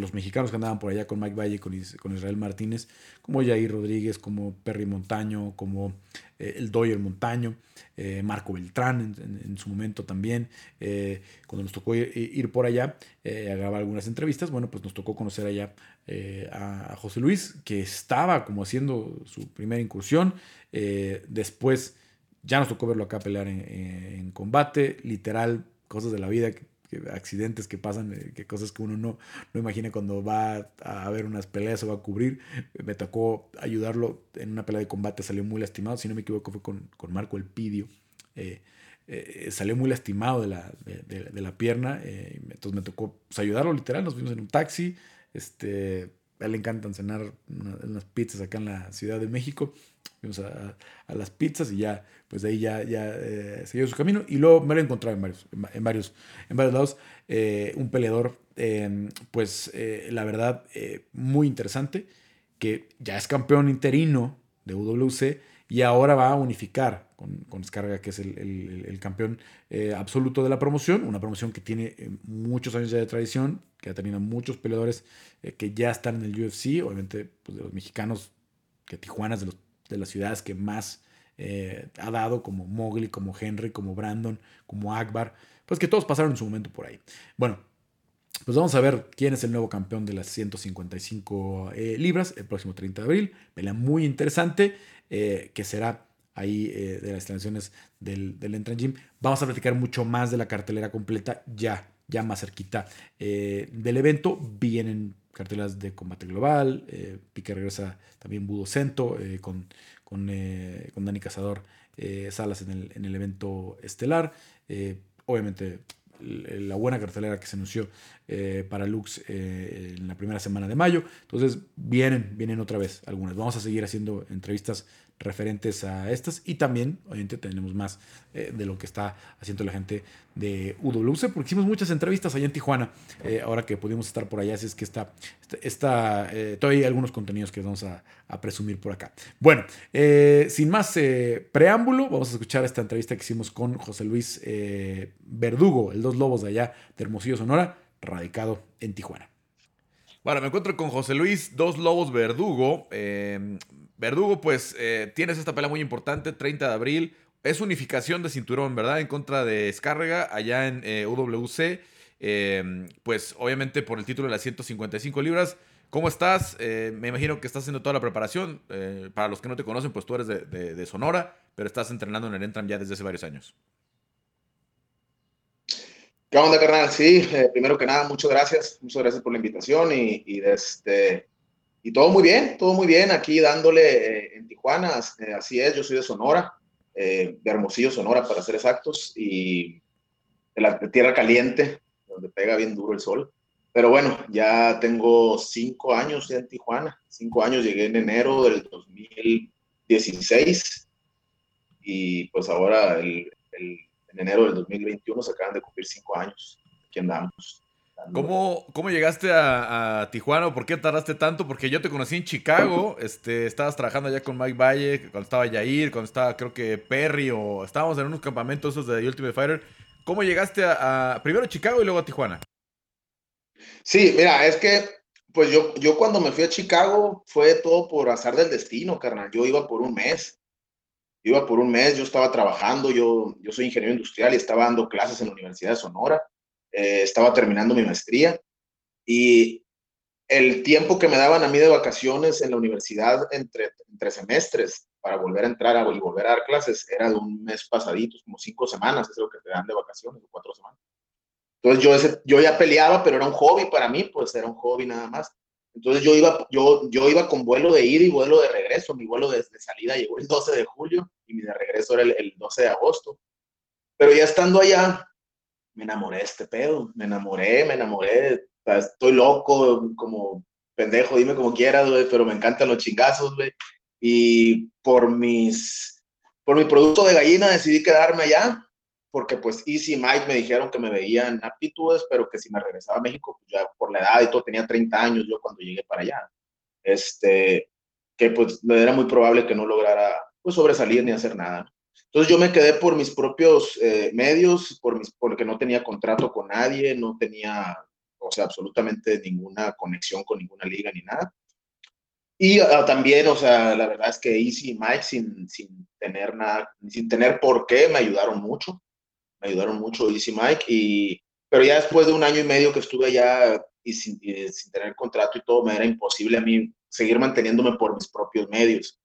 los mexicanos que andaban por allá con Mike Valle, con, con Israel Martínez, como Jair Rodríguez, como Perry Montaño, como el Doyer Montaño. Eh, Marco Beltrán en, su momento también, eh, cuando nos tocó ir, por allá eh, a grabar algunas entrevistas, bueno, pues nos tocó conocer allá a, José Luis, que estaba como haciendo su primera incursión, después ya nos tocó verlo acá pelear en, combate, literal, cosas de la vida accidentes que pasan, que cosas que uno no, no imagina cuando va a ver unas peleas o va a cubrir. Me tocó ayudarlo en una pelea de combate, salió muy lastimado, si no me equivoco fue con, con Marco El Pidio. Eh, eh, salió muy lastimado de la, de, la pierna, eh, entonces me tocó pues, ayudarlo literal, nos fuimos en un taxi, este, a él le encantan cenar unas pizzas acá en la Ciudad de México, fuimos a, las pizzas y ya, pues de ahí ya, ya siguió su camino. Y luego me lo he encontrado en varios, en, varios, en varios lados, un peleador, em, pues la verdad, muy interesante, que ya es campeón interino de UWC y ahora va a unificar con, con que es el, campeón eh, absoluto de la promoción, una promoción que tiene eh, muchos años de tradición, que ha tenido muchos peleadores eh, que ya están en el UFC, obviamente pues, de los mexicanos, que Tijuana es de, los, de las ciudades que más ha dado, como Mowgli, como Henry, como Brandon, como Akbar, pues que todos pasaron en su momento por ahí. Bueno, pues vamos a ver quién es el nuevo campeón de las 155 libras el próximo 30 de abril. Pelea muy interesante. Eh, que será ahí eh, de las instalaciones del, del Entran Gym. Vamos a platicar mucho más de la cartelera completa ya, ya más cerquita eh, del evento. Vienen cartelas de combate global, Pique regresa también Budo Cento con, con, con, Dani Cazador Salas en el, en el evento estelar. obviamente la buena cartelera que se anunció para Lux en la primera semana de mayo. Entonces vienen, vienen otra vez algunas. Vamos a seguir haciendo entrevistas referentes a estas y también obviamente tenemos más eh, de lo que está haciendo la gente de UWC porque hicimos muchas entrevistas allá en Tijuana eh, ahora que pudimos estar por allá así es que está, está eh, todavía hay algunos contenidos que vamos a, presumir por acá bueno sin más preámbulo vamos a escuchar esta entrevista que hicimos con José Luis Verdugo el dos lobos de allá de Hermosillo Sonora radicado en Tijuana bueno, me encuentro con José Luis Dos Lobos Verdugo. Verdugo, pues eh, tienes esta pelea muy importante, 30 de abril, es unificación de cinturón, ¿verdad? En contra de Escárrega allá en eh, UWC. Em, pues obviamente por el título de las 155 libras. ¿Cómo estás? Eh, me imagino que estás haciendo toda la preparación. Eh, para los que no te conocen, pues tú eres de, Sonora, pero estás entrenando en el Entram ya desde hace varios años. ¿Qué onda, carnal? Sí, primero que nada, muchas gracias. Muchas gracias por la invitación y, y, este, y todo muy bien, todo muy bien aquí dándole en Tijuana. así es, yo soy de Sonora. Eh, de Hermosillo, Sonora, para ser exactos, y de la tierra caliente, donde pega bien duro el sol. Pero bueno, ya tengo cinco años ya en Tijuana. Cinco años, llegué en enero del 2016 y pues ahora el, en enero del 2021 se acaban de cumplir cinco años. Aquí andamos. ¿Cómo, ¿Cómo, llegaste a, Tijuana? ¿Por qué tardaste tanto? Porque yo te conocí en Chicago, este, estabas trabajando allá con Mike Valle, cuando estaba Yair, cuando estaba creo que Perry, o estábamos en unos campamentos esos de Ultimate Fighter. ¿Cómo llegaste a, primero a Chicago y luego a Tijuana? Sí, mira, es que pues yo, yo cuando me fui a Chicago fue todo por azar del destino, carnal. Yo iba por un mes. Iba por un mes, yo estaba trabajando, yo, yo soy ingeniero industrial y estaba dando clases en la Universidad de Sonora eh, estaba terminando mi maestría y el tiempo que me daban a mí de vacaciones en la universidad entre, entre semestres para volver a entrar a, y volver a dar clases era de un mes pasadito, como cinco semanas, es lo que te dan de vacaciones, o cuatro semanas. Entonces yo, ese, yo ya peleaba, pero era un hobby para mí, pues era un hobby nada más. Entonces yo iba, yo, yo iba con vuelo de ida y vuelo de regreso. Mi vuelo de, salida llegó el 12 de julio y mi de regreso era el, el 12 de agosto. Pero ya estando allá, me enamoré de este pedo, me enamoré, me enamoré, estoy loco, como pendejo, dime como quieras, güey, pero me encantan los chingazos, güey. Y por mis, por mi producto de gallina decidí quedarme allá, porque pues Easy Mike me dijeron que me veían aptitudes, pero que si me regresaba a México, pues ya por la edad y todo, tenía 30 años yo cuando llegué para allá. Este, que pues era muy probable que no lograra pues sobresalir ni hacer nada. Entonces yo me quedé por mis propios eh, medios, por mis, porque no tenía contrato con nadie, no tenía, o sea, absolutamente ninguna conexión con ninguna liga ni nada. Y ah, también, o sea, la verdad es que Easy y Mike, sin, sin tener nada, sin tener por qué, me ayudaron mucho. Me ayudaron mucho Easy Mike. Y, pero ya después de un año y medio que estuve allá y sin, y sin tener contrato y todo, me era imposible a mí seguir manteniéndome por mis propios medios.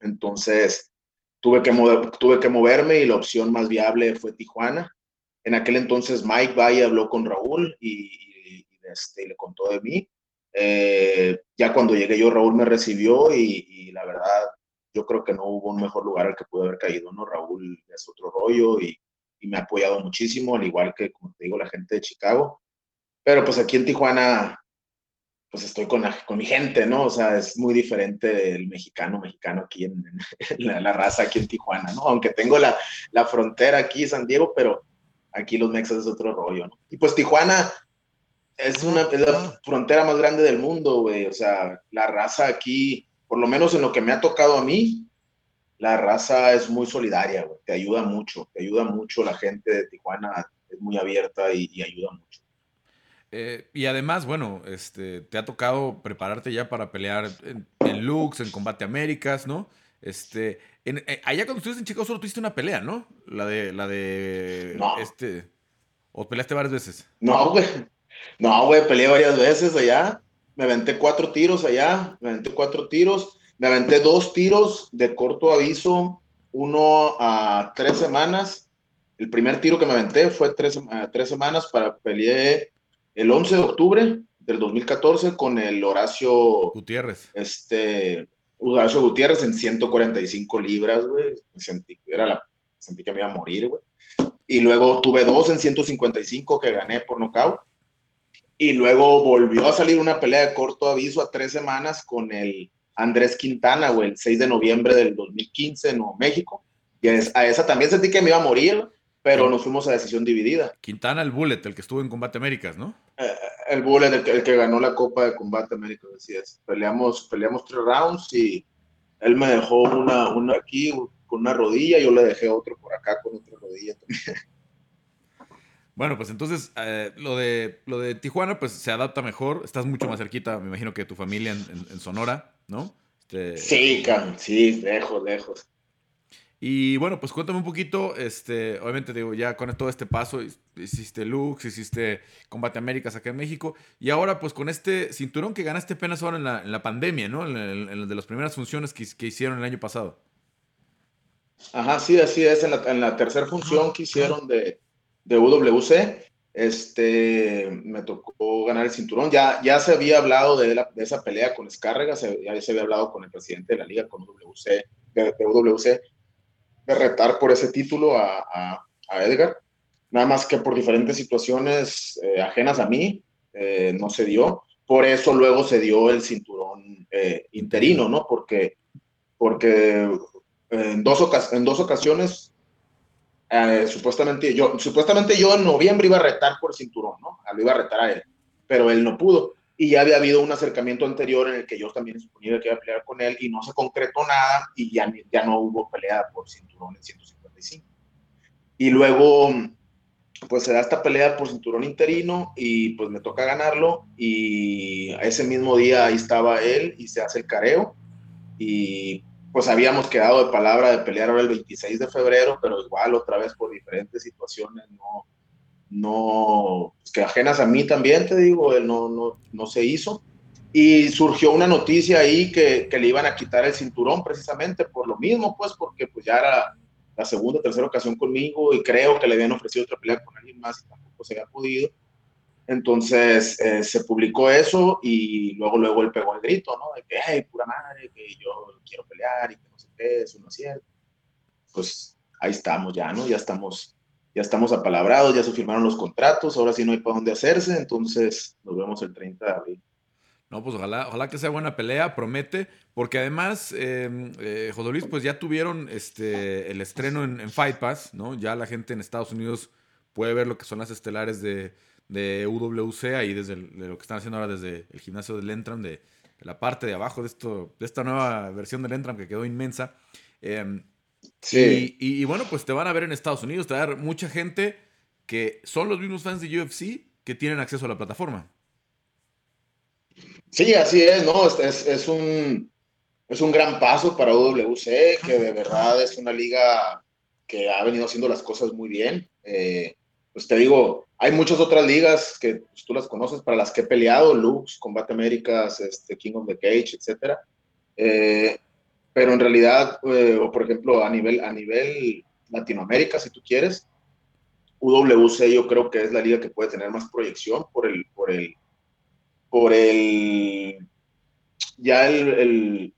Entonces, tuve que, mover, tuve que moverme y la opción más viable fue Tijuana. En aquel entonces Mike Valle habló con Raúl y, este, le contó de mí. Eh, ya cuando llegué yo, Raúl me recibió y, la verdad, yo creo que no hubo un mejor lugar al que pude haber caído, ¿no? Raúl es otro rollo y, y me ha apoyado muchísimo, al igual que, como te digo, la gente de Chicago. Pero pues aquí en Tijuana pues estoy con, con mi gente, ¿no? O sea, es muy diferente el mexicano, mexicano aquí en, [laughs] la, raza aquí en Tijuana, ¿no? Aunque tengo la, la frontera aquí, San Diego, pero aquí los mexas es otro rollo, ¿no? Y pues Tijuana es, una, es la frontera más grande del mundo, güey. O sea, la raza aquí, por lo menos en lo que me ha tocado a mí, la raza es muy solidaria, güey. Te ayuda mucho, te ayuda mucho la gente de Tijuana, es muy abierta y, y ayuda mucho. Eh, y además, bueno, este, te ha tocado prepararte ya para pelear en, Lux, en Combate Américas, ¿no? Este, eh, allá cuando estuviste en Chicago solo tuviste una pelea, ¿no? La de, la de, este, ¿o peleaste varias veces? No, güey, no, güey, peleé varias veces allá, me aventé cuatro tiros allá, me aventé cuatro tiros, me aventé dos tiros de corto aviso, uno a tres semanas, el primer tiro que me aventé fue tres, tres semanas para pelear el 11 de octubre del 2014 con el Horacio Gutiérrez. Este, Horacio Gutiérrez en 145 libras, güey. Sentí, era la, sentí que me iba a morir, güey. Y luego tuve dos en 155 que gané por nocaut. Y luego volvió a salir una pelea de corto aviso a tres semanas con el Andrés Quintana, güey, el 6 de noviembre del 2015 en Nuevo México. Y a esa también sentí que me iba a morir, pero nos fuimos a decisión dividida. Quintana, el Bullet, el que estuvo en Combate Américas, ¿no? Eh, el Bullet, el que, ganó la Copa de Combate Américas, así es. Peleamos, peleamos tres rounds y él me dejó una, una aquí con una rodilla, yo le dejé otro por acá con otra rodilla también. [laughs] Bueno, pues entonces eh, lo, de, lo de Tijuana pues se adapta mejor, estás mucho más cerquita, me imagino que tu familia en, Sonora, ¿no? Este, sí, sí, lejos, lejos. Y bueno, pues cuéntame un poquito, este, obviamente digo, ya con todo este paso, hiciste Lux, hiciste Combate Américas acá en México, y ahora pues con este cinturón que ganaste apenas ahora en la, en la pandemia, ¿no? En, en, de las primeras funciones que, que, hicieron el año pasado. Ajá, sí, así es, en la, en la tercera función que hicieron de, de UWC, este, me tocó ganar el cinturón. Ya, ya se había hablado de, de esa pelea con Escárrega, ya se había hablado con el presidente de la liga, con UWC, de, de UWC, de retar por ese título a, a, Edgar. Nada más que por diferentes situaciones eh, ajenas a mí, eh, no se dio. Por eso luego se dio el cinturón eh, interino, ¿no? Porque, porque en, dos en dos ocasiones eh, supuestamente, yo, supuestamente yo en noviembre iba a retar por cinturón, ¿no? Lo iba a retar a él, pero él no pudo. Y ya había habido un acercamiento anterior en el que yo también suponía que iba a pelear con él y no se concretó nada y ya, ya no hubo pelea por cinturón en 155. Y luego, pues se da esta pelea por cinturón interino y pues me toca ganarlo y ese mismo día ahí estaba él y se hace el careo y pues habíamos quedado de palabra de pelear ahora el 26 de febrero, pero igual otra vez por diferentes situaciones no, no, pues que ajenas a mí también, te digo, no, no, no se hizo. Y surgió una noticia ahí que, que, le iban a quitar el cinturón precisamente por lo mismo, pues porque pues ya era la segunda, tercera ocasión conmigo y creo que le habían ofrecido otra pelea con alguien más y tampoco se había podido. Entonces eh, se publicó eso y luego, luego él pegó el grito, ¿no? De que, hey, pura madre, que yo quiero pelear y que no sé qué, eso no es cierto. Pues ahí estamos ya, ¿no? Ya estamos, ya estamos apalabrados, ya se firmaron los contratos, ahora sí no hay para dónde hacerse, entonces nos vemos el 30 de abril. No, pues ojalá, ojalá que sea buena pelea, promete, porque además, eh, eh Luis, pues ya tuvieron este, el estreno en, en Fight Pass, ¿no? Ya la gente en Estados Unidos puede ver lo que son las estelares de, de UWC, ahí desde lo que están haciendo ahora desde el gimnasio del Entram, de, la parte de abajo de, esto, de esta nueva versión del Entram que quedó inmensa. Em, sí. Y, bueno, pues te van a ver en Estados Unidos, te va a dar mucha gente que son los mismos fans de UFC que tienen acceso a la plataforma. Sí, así es, ¿no? Es, es, un, es un gran paso para UWC, que de verdad es una liga que ha venido haciendo las cosas muy bien. Eh, pues te digo, hay muchas otras ligas que pues, tú las conoces para las que he peleado, Lux, Combate Américas, este, King of the Cage, etc. Eh, pero en realidad, eh, o por ejemplo, a nivel, a nivel Latinoamérica, si tú quieres, UWC yo creo que es la liga que puede tener más proyección por el, por el, por el, ya el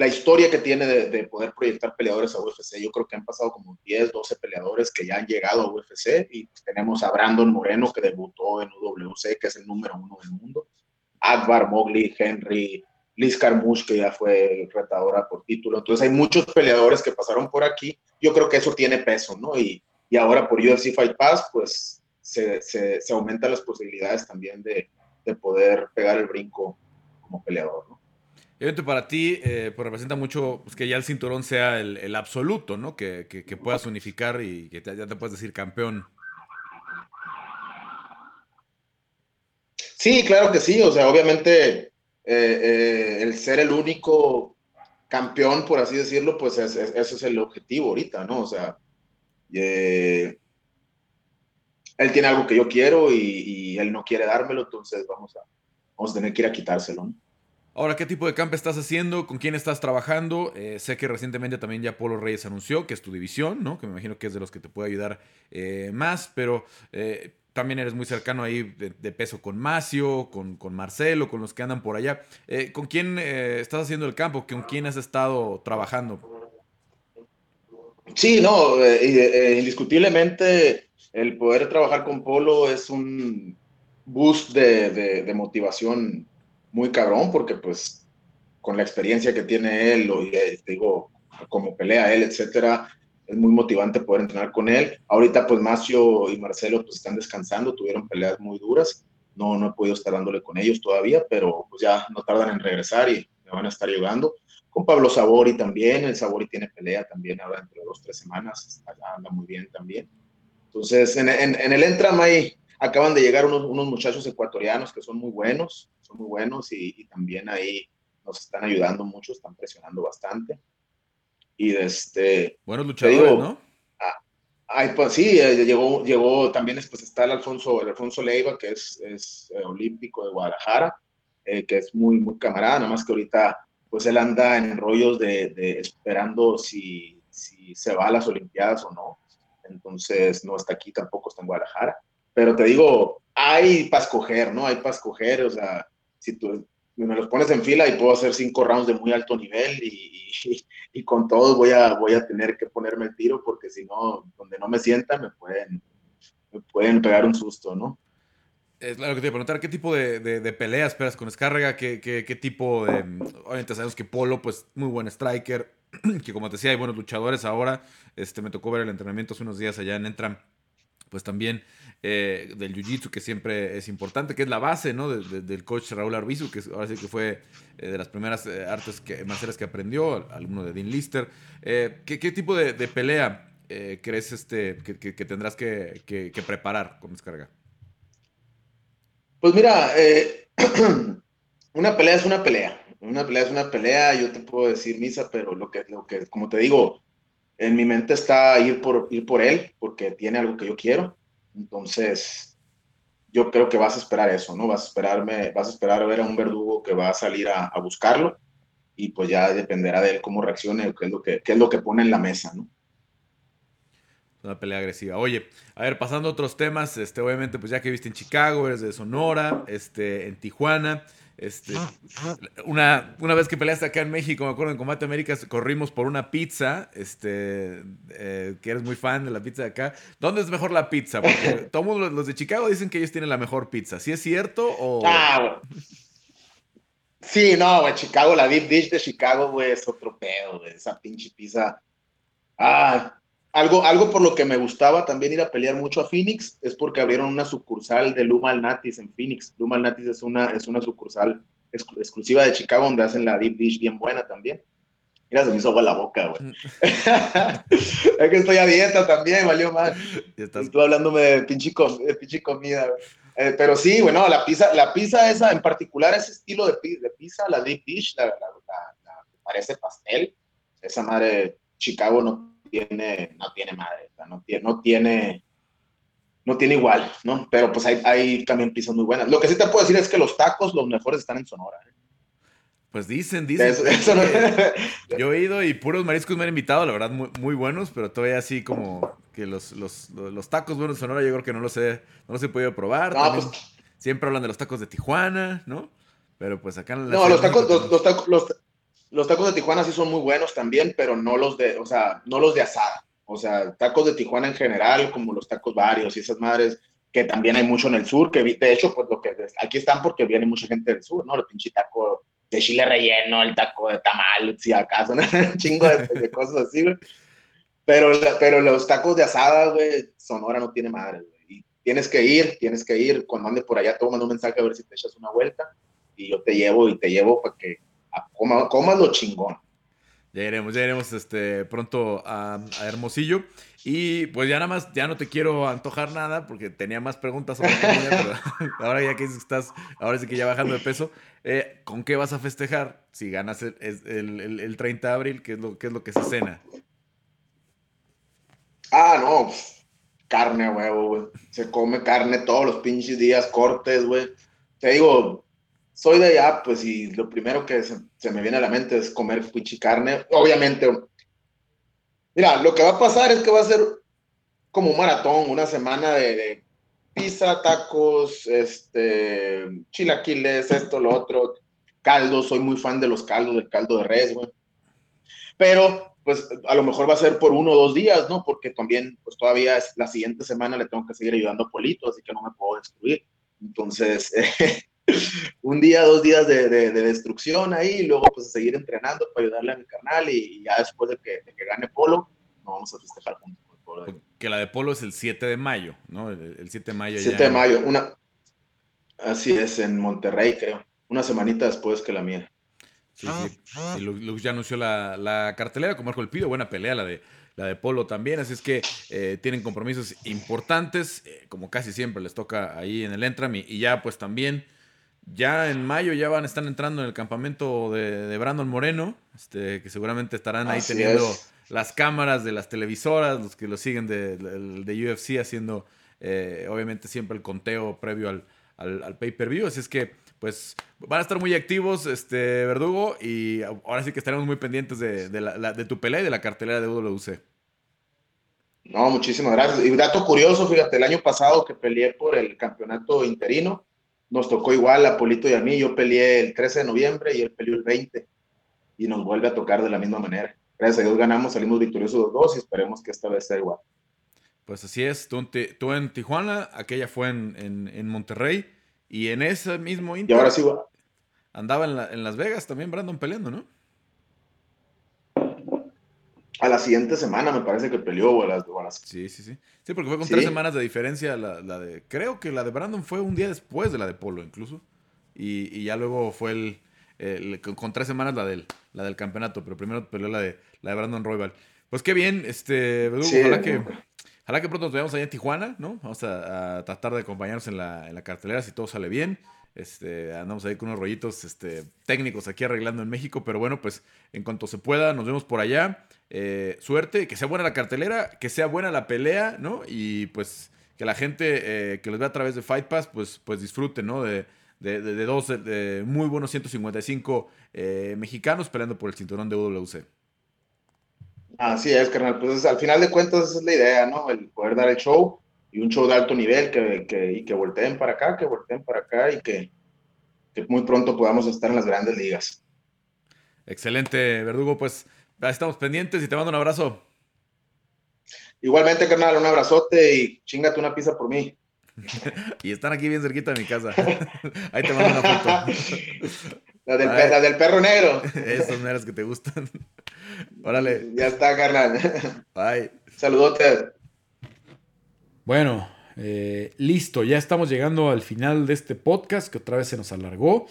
la historia que tiene de, poder proyectar peleadores a UFC. Yo creo que han pasado como 10, 12 peleadores que ya han llegado a UFC y pues, tenemos a Brandon Moreno que debutó en UWC, que es el número uno del mundo. Akbar, Mowgli, Henry, Liz Carmouche, que ya fue retadora por título. Entonces hay muchos peleadores que pasaron por aquí. Yo creo que eso tiene peso, ¿no? Y, y ahora por UFC Fight Pass, pues se, se, se aumentan las posibilidades también de, de poder pegar el brinco como peleador, ¿no? Obviamente para ti eh, pues representa mucho pues, que ya el cinturón sea el, absoluto, ¿no? Que, puedas unificar y que ya te puedas decir campeón. Sí, claro que sí. O sea, obviamente eh, eh, el ser el único campeón, por así decirlo, pues ese es el objetivo ahorita, ¿no? O sea, él tiene algo que yo quiero y, él no quiere dármelo, entonces vamos a, vamos a tener que ir a quitárselo, ¿no? Ahora, ¿qué tipo de camp estás haciendo? ¿Con quién estás trabajando? Eh, sé que recientemente también ya Polo Reyes anunció que es tu división, ¿no? Que me imagino que es de los que te puede ayudar eh, más, pero eh, también eres muy cercano ahí de, peso con Macio, con, con, Marcelo, con los que andan por allá. ¿Con quién estás haciendo el campo? ¿Con quién has estado trabajando? Sí, no, indiscutiblemente el poder trabajar con Polo es un boost de, de motivación muy cabrón porque pues con la experiencia que tiene él, o, eh, digo, como pelea él, etcétera, es muy motivante poder entrenar con él. Ahorita pues Macio y Marcelo pues están descansando, tuvieron peleas muy duras, no, no he podido estar dándole con ellos todavía, pero pues ya no tardan en regresar y me van a estar llegando. Con Pablo Sabori también, el Sabori tiene pelea también ahora entre dos, tres semanas, anda muy bien también. Entonces, en, en, el Entram ahí acaban de llegar unos, unos muchachos ecuatorianos que son muy buenos, muy buenos y, también ahí nos están ayudando mucho, están presionando bastante. Y este. Buenos luchadores, ¿no? Ah, ay, pues sí, eh, llegó, llegó también pues, está el Alfonso, el Alfonso Leiva, que es, es eh, olímpico de Guadalajara, eh, que es muy, muy camarada, nada más que ahorita pues él anda en rollos de, de esperando si, si se va a las Olimpiadas o no. Entonces no está aquí, tampoco está en Guadalajara. Pero te digo, hay para escoger, ¿no? Hay para escoger, o sea, si tú me los pones en fila y puedo hacer cinco rounds de muy alto nivel y, y, con todos voy a, voy a tener que ponerme el tiro porque si no, donde no me sienta me pueden, me pueden pegar un susto, ¿no? Es claro que te iba a preguntar, ¿qué tipo de, de, pelea esperas con Descarga? ¿Qué, ¿Qué, qué, tipo de...? Obviamente sabemos que Polo, pues, muy buen striker, [clears throat] que como te decía, hay buenos luchadores ahora. Este, me tocó ver el entrenamiento hace unos días allá en Entram, pues también eh, del Jiu-Jitsu, que siempre es importante, que es la base, ¿no? del coach Raúl Arbizu, que ahora sí que fue eh, de las primeras eh, artes que, marciales que aprendió, alumno de Dean Lister. ¿qué, ¿qué, tipo de, pelea crees este, que, que tendrás que, preparar con Descarga? Pues mira, [clears throat] una pelea es una pelea. Una pelea es una pelea, yo te puedo decir misa, pero lo que, lo que, como te digo, en mi mente está ir por, ir por él, porque tiene algo que yo quiero. Entonces, yo creo que vas a esperar eso, ¿no? Vas a esperarme, vas a esperar a ver a un verdugo que va a salir a, buscarlo y pues ya dependerá de él cómo reaccione, qué es lo que, qué es lo que pone en la mesa, ¿no? Una pelea agresiva. Oye, a ver, pasando a otros temas, este, obviamente, pues ya que viste en Chicago, eres de Sonora, este, en Tijuana. Este, una, una vez que peleaste acá en México, me acuerdo en Combate América, corrimos por una pizza, este, eh, que eres muy fan de la pizza de acá. ¿Dónde es mejor la pizza? Porque [laughs] todos los de Chicago dicen que ellos tienen la mejor pizza. ¿Sí es cierto o...? Ah, sí, no, güey, Chicago, la deep dish de Chicago, güey, es otro pedo, güey, esa pinche pizza. Ah, algo, algo por lo que me gustaba también ir a pelear mucho a Phoenix es porque abrieron una sucursal de Luma Natis en Phoenix. Luma Natis es una, es una sucursal exclusiva de Chicago donde hacen la deep dish bien buena también. Mira, se me hizo agua la boca, güey. Mm. [laughs] es que estoy a dieta también, valió mal. Estás... Tú hablándome de pinche, comida, eh, pero sí, bueno, la pizza, la pizza esa, en particular ese estilo de, de pizza, la deep dish, la, la, la, parece pastel. Esa madre, Chicago no tiene, no tiene madre, no tiene, no tiene, no tiene igual, ¿no? Pero pues hay, hay, también pizzas muy buenas. Lo que sí te puedo decir es que los tacos, los mejores están en Sonora. ¿eh? Pues dicen, dicen. [laughs] Yo he ido y puros mariscos me han invitado, la verdad, muy, muy buenos, pero todavía así como que los, los, los, tacos buenos de Sonora yo creo que no los he, no los he podido probar. Pues siempre hablan de los tacos de Tijuana, ¿no? Pero pues acá en la No, los tacos, los, tacos, los, los tacos de Tijuana sí son muy buenos también, pero no los de, o sea, no los de asada. O sea, tacos de Tijuana en general, como los tacos varios y esas madres, que también hay mucho en el sur, que de hecho, pues lo que aquí están porque viene mucha gente del sur, ¿no? El pinche taco de chile relleno, el taco de tamal, si acaso, [laughs] ¿no? un chingo de, cosas así, güey. Pero, pero los tacos de asada, güey, Sonora no tiene madre, güey. Y tienes que ir, tienes que ir. Cuando ande por allá, toma un mensaje a ver si te echas una vuelta. Y yo te llevo y te llevo para que coma, lo chingón. Ya iremos, ya iremos este, pronto a, Hermosillo. Y pues ya nada más, ya no te quiero antojar nada porque tenía más preguntas sobre pero [laughs] ahora ya que estás, ahora sí que ya bajando de peso, eh, ¿con qué vas a festejar si ganas el, el, el, 30 de abril? ¿Qué es, lo, ¿Qué es lo que se cena? Ah, no, carne, huevo, güey. Se come carne todos los pinches días, cortes, güey. Te digo, soy de allá, pues, y lo primero que se, me viene a la mente es comer carne. Obviamente, mira, lo que va a pasar es que va a ser como un maratón, una semana de, pizza, tacos, este, chilaquiles, esto, lo otro, caldo, soy muy fan de los caldos, del caldo de res, güey. Pero, pues, a lo mejor va a ser por uno o dos días, ¿no? Porque también, pues, todavía es, la siguiente semana le tengo que seguir ayudando a Polito, así que no me puedo destruir. Entonces, [laughs] un día, dos días de, destrucción ahí, y luego pues a seguir entrenando para ayudarle a mi carnal y, ya después de que, gane Polo, nos vamos a festejar juntos. Que la de Polo es el 7 de mayo, ¿no? El, 7 de mayo. 7 de mayo, una... Así es, en Monterrey, creo. Una semanita después que la mía. Sí, sí. Y ya anunció la, cartelera con Marco El Pido, buena pelea la de, la de Polo también, así es que eh, tienen compromisos importantes, eh, como casi siempre les toca ahí en el Entram y, y ya pues también ya en mayo ya van a estar entrando en el campamento de, Brandon Moreno, este, que seguramente estarán ahí teniendo las cámaras de las televisoras, los que lo siguen de, de, UFC haciendo eh, obviamente siempre el conteo previo al, al, pay-per-view. Así es que pues van a estar muy activos, este Verdugo, y ahora sí que estaremos muy pendientes de, de tu pelea y de la cartelera de WC. No, muchísimas gracias. Y un dato curioso, fíjate, el año pasado que peleé por el campeonato interino, nos tocó igual a Polito y a mí. Yo peleé el 13 de noviembre y él peleó el 20. Y nos vuelve a tocar de la misma manera. Gracias a Dios ganamos, salimos victoriosos los dos y esperemos que esta vez sea igual. Pues así es. Tú, en Tijuana, aquella fue en, Monterrey. Y en ese mismo Inter. Y ahora sí, Andaba en, en Las Vegas también Brandon peleando, ¿no? A la siguiente semana me parece que peleó o a las, Sí, sí, sí. Sí, porque fue con tres semanas de diferencia la, de... Creo que la de Brandon fue un día después de la de Polo incluso. Y, ya luego fue el, con tres semanas la del, la del campeonato, pero primero peleó la de, la de Brandon Royal. Pues qué bien, este, ojalá que... Ojalá que pronto nos veamos allá en Tijuana, ¿no? Vamos a, tratar de acompañarnos en la, en la cartelera si todo sale bien. Este, andamos ahí con unos rollitos este, técnicos aquí arreglando en México, pero bueno, pues en cuanto se pueda, nos vemos por allá. Eh, suerte, que sea buena la cartelera, que sea buena la pelea, ¿no? Y pues que la gente eh, que los vea a través de Fight Pass, pues, pues disfrute, ¿no? De, de, dos de muy buenos 155 eh, mexicanos peleando por el cinturón de WC. Así es, carnal. Pues al final de cuentas esa es la idea, ¿no? El poder dar el show y un show de alto nivel que, que, y que volteen para acá, que volteen para acá y que, que muy pronto podamos estar en las grandes ligas. Excelente, Verdugo. Pues estamos pendientes y te mando un abrazo. Igualmente, carnal, un abrazote y chingate una pizza por mí. [laughs] y están aquí bien cerquita de mi casa. [laughs] Ahí te mando una foto. [laughs] La del, perro negro. Esas meras que te gustan. Órale. Ya está, carnal. Bye. Saludotes. Bueno, eh, listo, ya estamos llegando al final de este podcast que otra vez se nos alargó,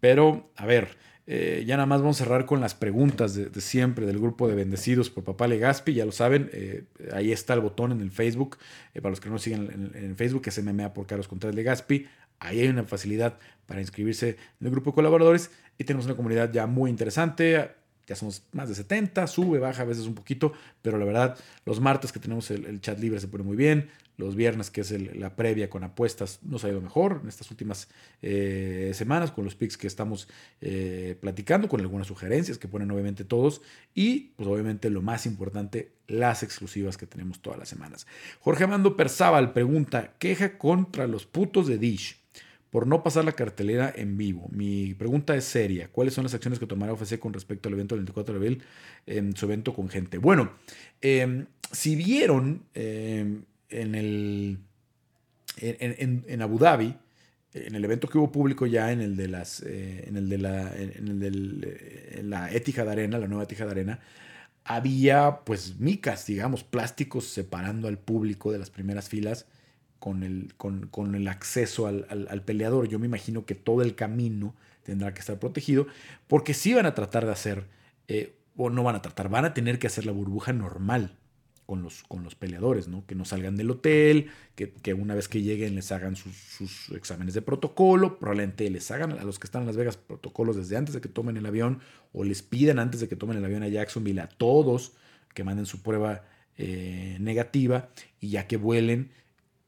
pero a ver, eh, ya nada más vamos a cerrar con las preguntas de, siempre del grupo de bendecidos por Papá Legaspi, ya lo saben, eh, ahí está el botón en el Facebook, para los que no siguen en, Facebook, que es MMA por Carlos Contreras Legaspi, ahí hay una facilidad para inscribirse en el grupo de colaboradores y tenemos una comunidad ya muy interesante, ya somos más de 70, sube, baja a veces un poquito, pero la verdad, los martes que tenemos el, chat libre se pone muy bien, los viernes que es la previa con apuestas nos ha ido mejor en estas últimas eh, semanas con los picks que estamos eh, platicando, con algunas sugerencias que ponen obviamente todos y pues obviamente lo más importante, las exclusivas que tenemos todas las semanas. Jorge Amando Perzábal pregunta, queja contra los putos de Dish por no pasar la cartelera en vivo. Mi pregunta es seria. ¿Cuáles son las acciones que tomará UFC con respecto al evento del 24 de abril en su evento con gente? Bueno, em, si vieron em, en, el, en, Abu Dhabi, en el evento que hubo público ya, en el de las, eh, en el de la, en el eh, la Etihad Arena, la nueva Etihad Arena, había pues micas, digamos, plásticos separando al público de las primeras filas con el, con, el acceso al, peleador. Yo me imagino que todo el camino tendrá que estar protegido, porque si van a tratar de hacer, eh, o no van a tratar, van a tener que hacer la burbuja normal con los, con los peleadores, ¿no? Que no salgan del hotel, que, una vez que lleguen les hagan sus, exámenes de protocolo, probablemente les hagan a los que están en Las Vegas protocolos desde antes de que tomen el avión, o les pidan antes de que tomen el avión a Jacksonville a todos que manden su prueba eh, negativa, y ya que vuelen,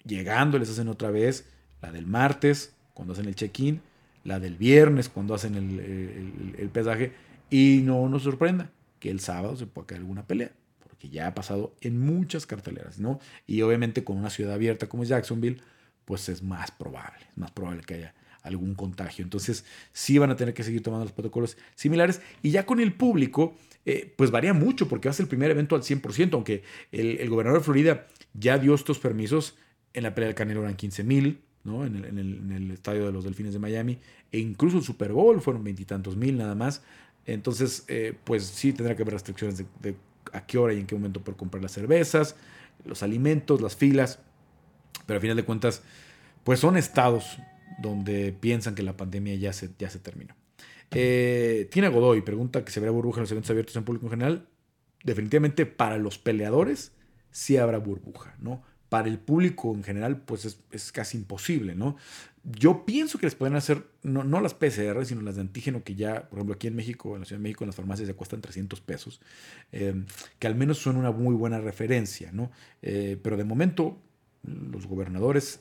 llegando les hacen otra vez la del martes, cuando hacen el check-in, la del viernes, cuando hacen el, pesaje, y no nos sorprenda que el sábado se pueda caer alguna pelea, ya ha pasado en muchas carteleras, ¿no? Y obviamente con una ciudad abierta como Jacksonville, pues es más probable, es más probable que haya algún contagio. Entonces, sí van a tener que seguir tomando los protocolos similares. Y ya con el público, eh, pues varía mucho, porque va a ser el primer evento al 100%, aunque el, el gobernador de Florida ya dio estos permisos en la pelea del Canelo eran 15 mil, ¿no? En el, estadio de los Delfines de Miami. E incluso el Super Bowl fueron veintitantos mil nada más. Entonces, eh, pues sí tendrá que haber restricciones de, a qué hora y en qué momento por comprar las cervezas, los alimentos, las filas. Pero a final de cuentas, pues son estados donde piensan que la pandemia ya se, ya se terminó. Eh, Tina Godoy pregunta que se habrá burbuja en los eventos abiertos en público en general. Definitivamente para los peleadores sí habrá burbuja, ¿no? para el público en general, pues es, casi imposible, ¿no? Yo pienso que les pueden hacer, no, no, las PCR, sino las de antígeno, que ya, por ejemplo, aquí en México, en la Ciudad de México, en las farmacias ya cuestan 300 pesos, eh, que al menos son una muy buena referencia, ¿no? Eh, pero de momento, los gobernadores,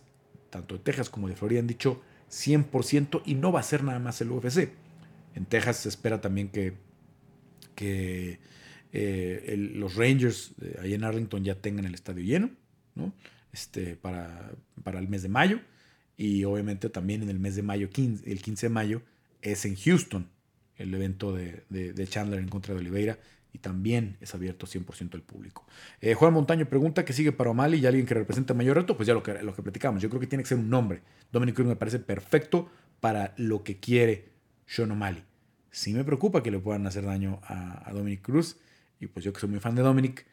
tanto de Texas como de Florida, han dicho 100% y no va a ser nada más el UFC. En Texas se espera también que, que eh, los Rangers ahí en Arlington ya tengan el estadio lleno, ¿no? Este, para, para el mes de mayo. Y obviamente también en el mes de mayo, el 15 de mayo, es en Houston el evento de, Chandler en contra de Oliveira y también es abierto 100% al público. Eh, Juan Montaño pregunta que sigue para O'Malley y alguien que representa mayor reto, pues ya lo que, lo que platicamos, yo creo que tiene que ser un nombre. Dominic Cruz me parece perfecto para lo que quiere Sean O'Malley. Sí me preocupa que le puedan hacer daño a, a Dominic Cruz y pues yo que soy muy fan de Dominic,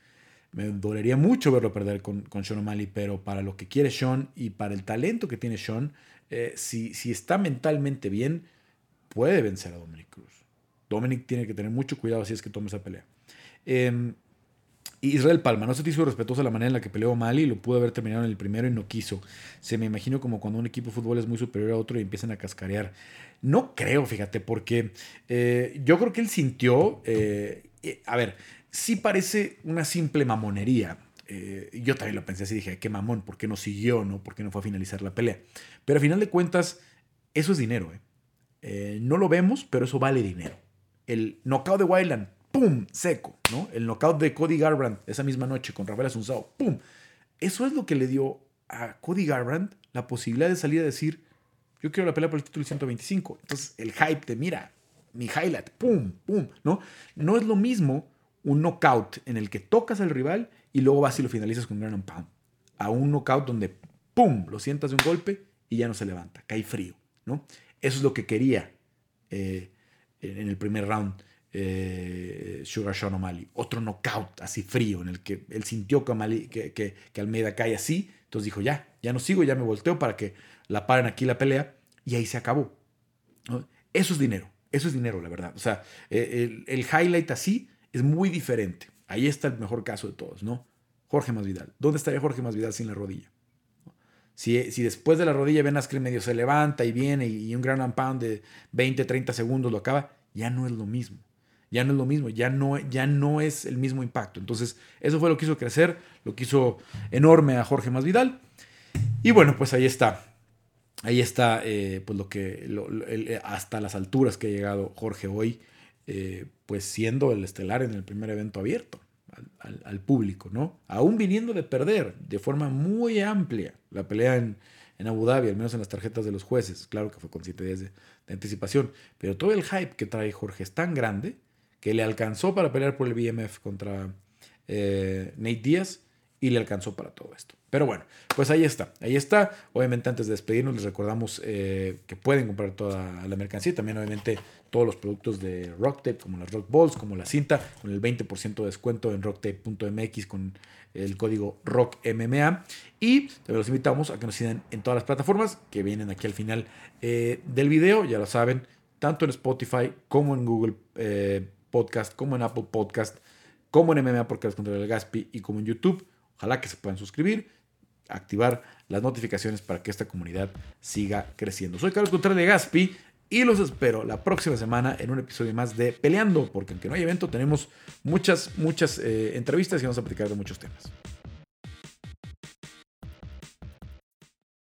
me dolería mucho verlo perder con, con Sean O'Malley, pero para lo que quiere Sean y para el talento que tiene Sean, eh, si, si está mentalmente bien, puede vencer a Dominic Cruz. Dominic tiene que tener mucho cuidado si es que toma esa pelea. Eh, Israel Palma, no se te hizo respetuosa la manera en la que peleó Mali, lo pudo haber terminado en el primero y no quiso. Se me imagino como cuando un equipo de fútbol es muy superior a otro y empiezan a cascarear. No creo, fíjate, porque eh, yo creo que él sintió, eh, a ver, sí parece una simple mamonería. Eh, yo también lo pensé así, dije, qué mamón, ¿por qué no siguió? No? ¿Por qué no fue a finalizar la pelea? Pero al final de cuentas, eso es dinero. ¿eh? Eh, no lo vemos, pero eso vale dinero. El knockout de Wildland, ¡pum! Seco. ¿no? El knockout de Cody Garbrandt esa misma noche con Rafael Asunzao, ¡pum! Eso es lo que le dio a Cody Garbrandt la posibilidad de salir a decir, yo quiero la pelea por el título 125. Entonces, el hype de, mira, mi highlight, ¡pum! ¡pum! ¿no? No es lo mismo un knockout en el que tocas al rival y luego vas y lo finalizas con un ground pound. A un knockout donde, ¡pum!, lo sientas de un golpe y ya no se levanta, cae frío, ¿no? Eso es lo que quería eh, en el primer round eh, Sugar Sean O'Malley. Otro knockout así frío en el que él sintió que, que, Almeida cae así, entonces dijo, ya, ya no sigo, ya me volteo para que la paren aquí la pelea y ahí se acabó. Eso es dinero, eso es dinero, la verdad. O sea, eh, el highlight así es muy diferente. Ahí está el mejor caso de todos, ¿no? Jorge Masvidal. ¿Dónde estaría Jorge Masvidal sin la rodilla? Si, si después de la rodilla Ben Askren medio se levanta y viene y un and pound de 20, 30 segundos lo acaba, ya no es lo mismo. Ya no es lo mismo, ya no, ya no es el mismo impacto. Entonces, eso fue lo que hizo crecer, lo que hizo enorme a Jorge Masvidal. Y bueno, pues ahí está. Ahí está, eh, pues lo que, hasta las alturas que ha llegado Jorge hoy. Eh, pues siendo el estelar en el primer evento abierto al, público, ¿no? Aún viniendo de perder de forma muy amplia la pelea en, Abu Dhabi, al menos en las tarjetas de los jueces, claro que fue con siete días de, anticipación, pero todo el hype que trae Jorge es tan grande que le alcanzó para pelear por el BMF contra eh, Nate Díaz y le alcanzó para todo esto. Pero bueno, pues ahí está, ahí está. Obviamente antes de despedirnos les recordamos eh, que pueden comprar toda la mercancía, también obviamente todos los productos de Rocktape, como las Rock Balls, como la cinta, con el 20% de descuento en rocktape.mx con el código ROCKMMA. Y los invitamos a que nos sigan en todas las plataformas que vienen aquí al final eh, del video, ya lo saben, tanto en Spotify como en Google eh, Podcast, como en Apple Podcast, como en MMA porque las contra el Gaspi y como en YouTube. Ojalá que se puedan suscribir, activar las notificaciones para que esta comunidad siga creciendo. Soy Carlos Contreras de Gaspi y los espero la próxima semana en un episodio más de Peleando, porque aunque no hay evento, tenemos muchas, muchas eh, entrevistas y vamos a platicar de muchos temas.